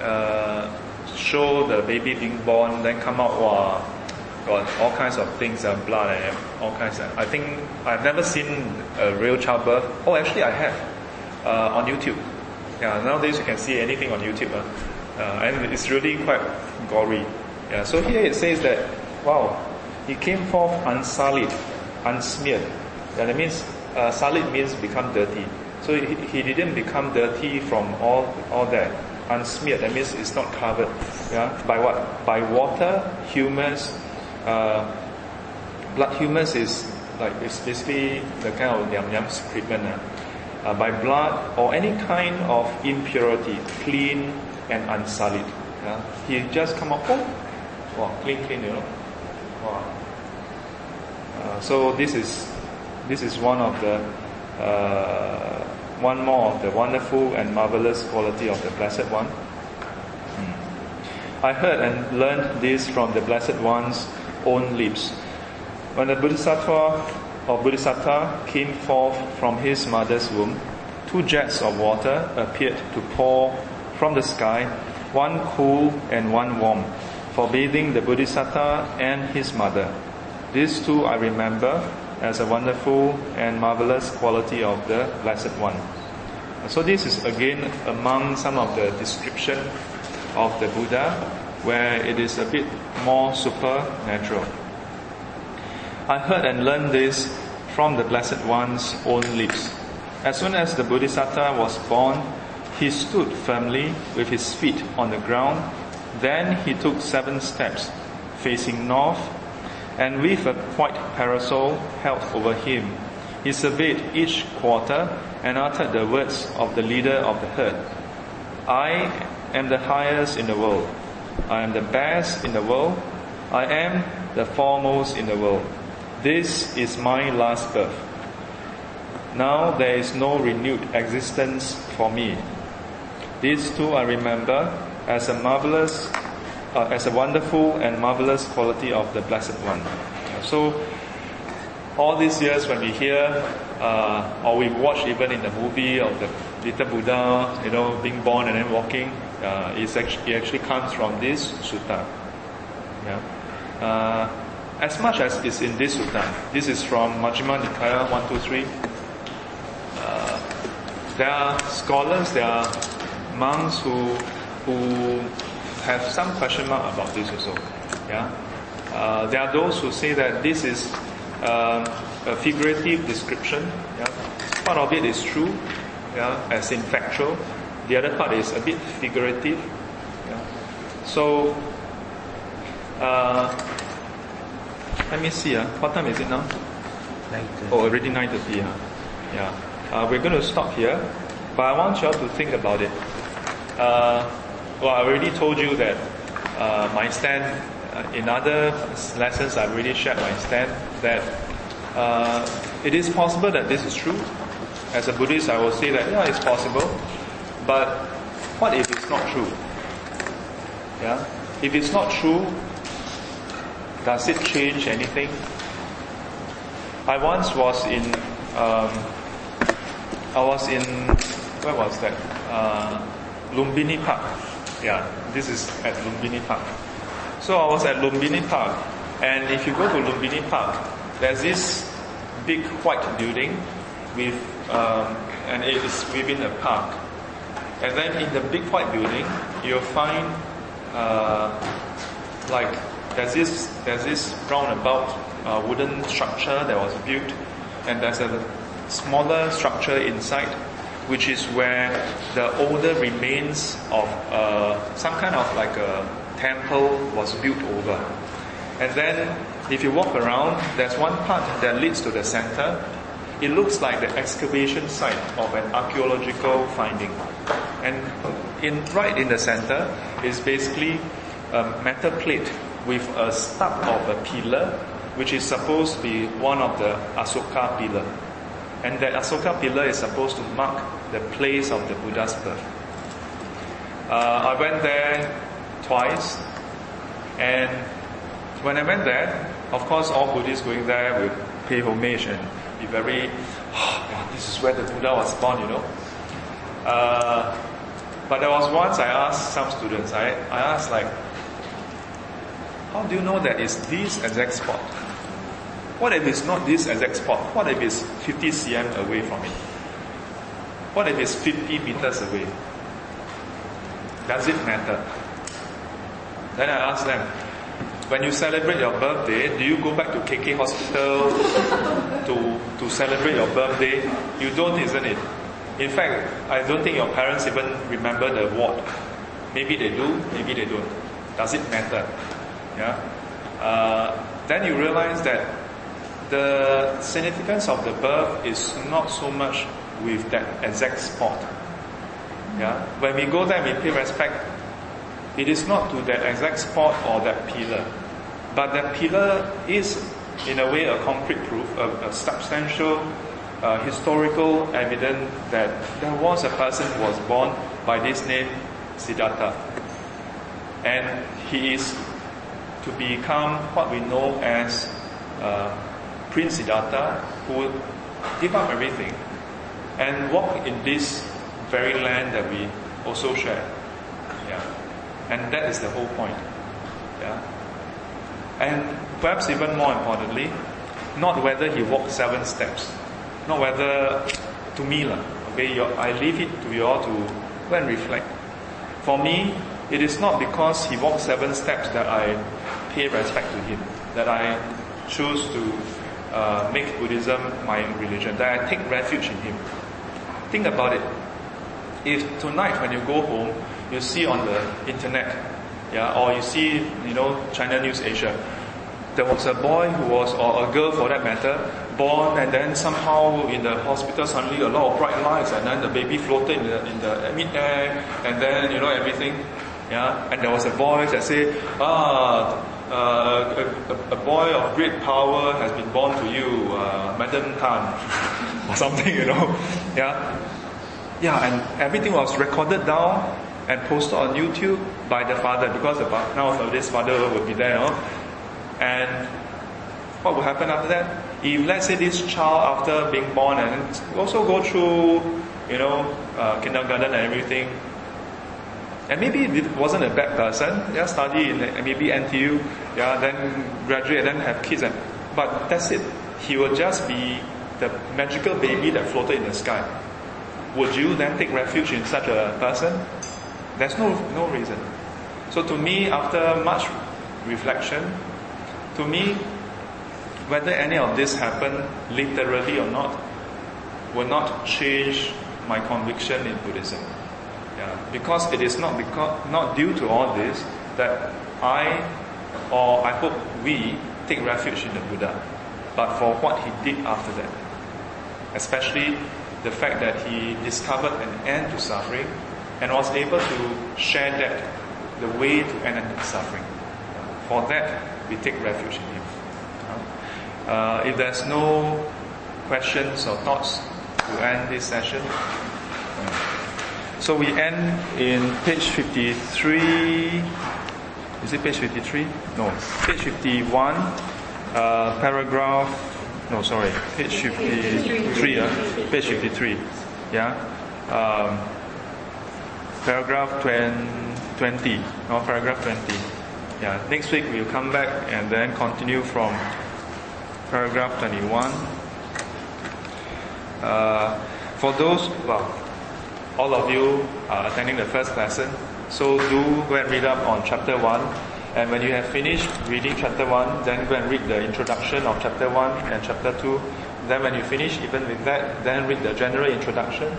[SPEAKER 1] uh, show the baby being born, then come out, wow, got all kinds of things, uh, blood and all kinds of. I think I've never seen a real childbirth. Oh, actually, I have uh, on YouTube. Yeah, nowadays you can see anything on YouTube, uh, uh, and it's really quite gory. Yeah, so here it says that, wow, he came forth unsullied, unsmeared. Yeah, that means uh, sullied means become dirty. So he, he didn't become dirty from all all that. Unsmeared, that means it's not covered. Yeah, by what? By water, humus, uh, blood humus is like it's basically the kind of yam yam treatment. Uh, uh, by blood or any kind of impurity, clean and unsullied. Yeah? He just come up, oh, wow, clean, clean, you know. Wow. Uh, so this is this is one of the uh, one more of the wonderful and marvelous quality of the Blessed One. Hmm. I heard and learned this from the Blessed One's own lips. When the Bodhisattva or Bodhisattva came forth from his mother's womb, two jets of water appeared to pour from the sky, one cool and one warm, for bathing the Bodhisattva and his mother. These two I remember as a wonderful and marvelous quality of the Blessed One. So this is again among some of the description of the Buddha where it is a bit more supernatural. I heard and learned this from the Blessed One's own lips. As soon as the Bodhisattva was born, he stood firmly with his feet on the ground. Then he took seven steps, facing north, and with a white parasol held over him, he surveyed each quarter and uttered the words of the leader of the herd. I am the highest in the world. I am the best in the world. I am the foremost in the world. This is my last birth. Now there is no renewed existence for me. These two I remember as a marvelous, uh, as a wonderful and marvelous quality of the Blessed One. So, all these years when we hear uh, or we watch even in the movie of the little Buddha, you know, being born and then walking, uh, actually, it actually comes from this sutta. Yeah. Uh, as much as is in this sutta, this is from Majjhima Nikaya 123. Uh, there are scholars, there are monks who who have some question mark about this also. Yeah. Uh, there are those who say that this is uh, a figurative description. Yeah. Part of it is true, yeah, as in factual. The other part is a bit figurative. Yeah. So, uh, let me see. Uh, what time is it now? Oh, already 9.30. Uh. Yeah. Uh, we're going to stop here, but I want you all to think about it. Uh, well, I already told you that uh, my stand uh, in other lessons, I've already shared my stand that uh, it is possible that this is true. As a Buddhist, I will say that yeah, it's possible. But what if it's not true? Yeah, if it's not true, does it change anything? I once was in, um, I was in, where was that? Uh, Lumbini Park. Yeah, this is at Lumbini Park. So I was at Lumbini Park, and if you go to Lumbini Park, there's this big white building with, um, and it is within a park. And then in the big white building, you'll find uh, like there's this there's this roundabout uh, wooden structure that was built, and there's a smaller structure inside, which is where the older remains of uh, some kind of like a temple was built over. And then if you walk around, there's one part that leads to the center. It looks like the excavation site of an archaeological finding. And in right in the center is basically a metal plate with a stub of a pillar, which is supposed to be one of the Asoka pillar. And that Asoka pillar is supposed to mark the place of the Buddha's birth. Uh, I went there twice, and when I went there, of course, all Buddhists going there will pay homage and be very, oh, this is where the Buddha was born, you know. Uh, but there was once I asked some students, I, I asked like, how do you know that it's this exact spot? What if it's not this exact spot? What if it's 50 cm away from it? What if it's 50 meters away? Does it matter? Then I ask them, when you celebrate your birthday, do you go back to KK hospital to, to celebrate your birthday? You don't, isn't it? In fact, I don't think your parents even remember the ward. Maybe they do, maybe they don't. Does it matter? Yeah. Uh, then you realize that the significance of the birth is not so much with that exact spot. Yeah. When we go there, we pay respect. It is not to that exact spot or that pillar, but that pillar is, in a way, a concrete proof, a, a substantial uh, historical evidence that there was a person who was born by this name, Siddhartha, and he is to become what we know as uh, Prince Siddhartha, who give up everything and walk in this very land that we also share. Yeah. And that is the whole point. Yeah. And perhaps even more importantly, not whether he walked seven steps, not whether to me lah. Okay, I leave it to you all to go and reflect. For me, it is not because he walked seven steps that I pay respect to him, that I choose to uh, make Buddhism my religion, that I take refuge in him. think about it. If tonight when you go home, you see on the internet, yeah, or you see, you know, Channel NewsAsia, there was a boy who was, or a girl for that matter, born and then somehow in the hospital suddenly a lot of bright lights and then the baby floated in the, in the mid-air and then, you know, everything. Yeah, and there was a voice that said, ah, uh, a, a, boy of great power has been born to you, uh, Madam Tan, or something, you know. Yeah, yeah, and everything was recorded down and posted on YouTube by the father because the, now this father would be there, you know? and what will happen after that? If let's say this child after being born and also go through, you know, uh, kindergarten and everything, and maybe it wasn't a bad person, yeah, study in uh, maybe NTU, yeah, then graduate, then have kids, and but that's it. He will just be the magical baby that floated in the sky. Would you then take refuge in such a person? There's no no reason. So to me, after much reflection, to me, whether any of this happened literally or not, will not change my conviction in Buddhism. Yeah, because it is not because not due to all this that I or I hope we take refuge in the Buddha, but for what he did after that. Especially the fact that he discovered an end to suffering and was able to share that the way to end suffering. For that, we take refuge in him. Uh, if there's no questions or thoughts to end this session, so we end in page 53. Is it page 53? No, page 51, uh, paragraph. No, sorry, page 53. Uh, page 53. Yeah. Um, paragraph 20, no, paragraph 20. Yeah, next week we'll come back and then continue from paragraph 21. Uh, for those, well, all of you are attending the first lesson, so do go and read up on chapter 1. And when you have finished reading chapter 1, then go and read the introduction of chapter 1 and chapter 2. Then when you finish even with that, then read the general introduction.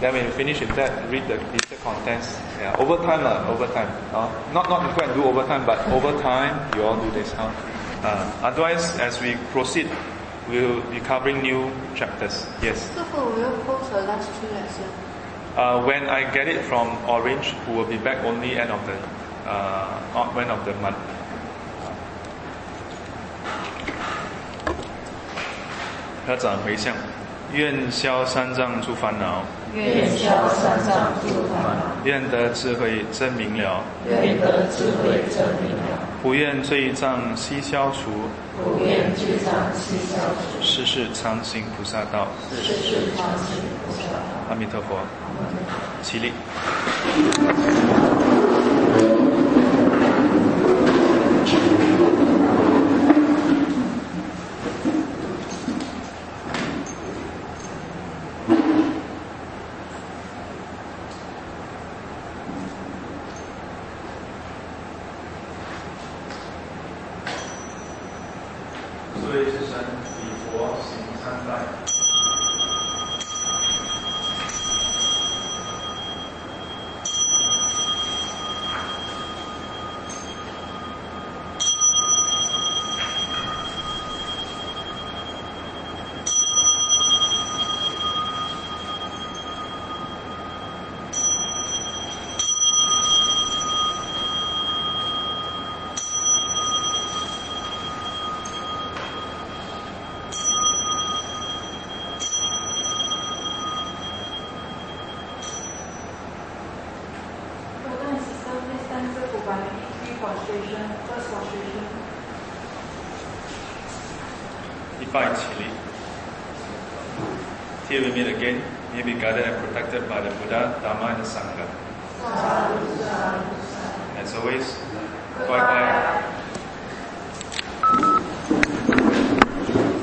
[SPEAKER 1] Then when you finish with that, read the detailed contents. Yeah, over time, uh, over time. Uh, not not go and do over time, but over time you all do this. Huh? Uh, otherwise, as we proceed, we'll be covering new chapters. Yes.
[SPEAKER 3] So will post the last two lessons?
[SPEAKER 1] Uh, when I get it from Orange, who will be back only end of the uh, end of the month. 合掌回向，愿消三障诸烦恼，
[SPEAKER 12] 愿消三障诸烦恼，
[SPEAKER 1] 愿得智慧真明了，
[SPEAKER 12] 愿得智慧真明了，
[SPEAKER 1] 不愿罪障悉消除，
[SPEAKER 12] 不愿罪障悉消除，
[SPEAKER 1] 世世常行菩萨道，
[SPEAKER 12] 世世常行菩萨道。
[SPEAKER 1] 阿弥陀佛，起立。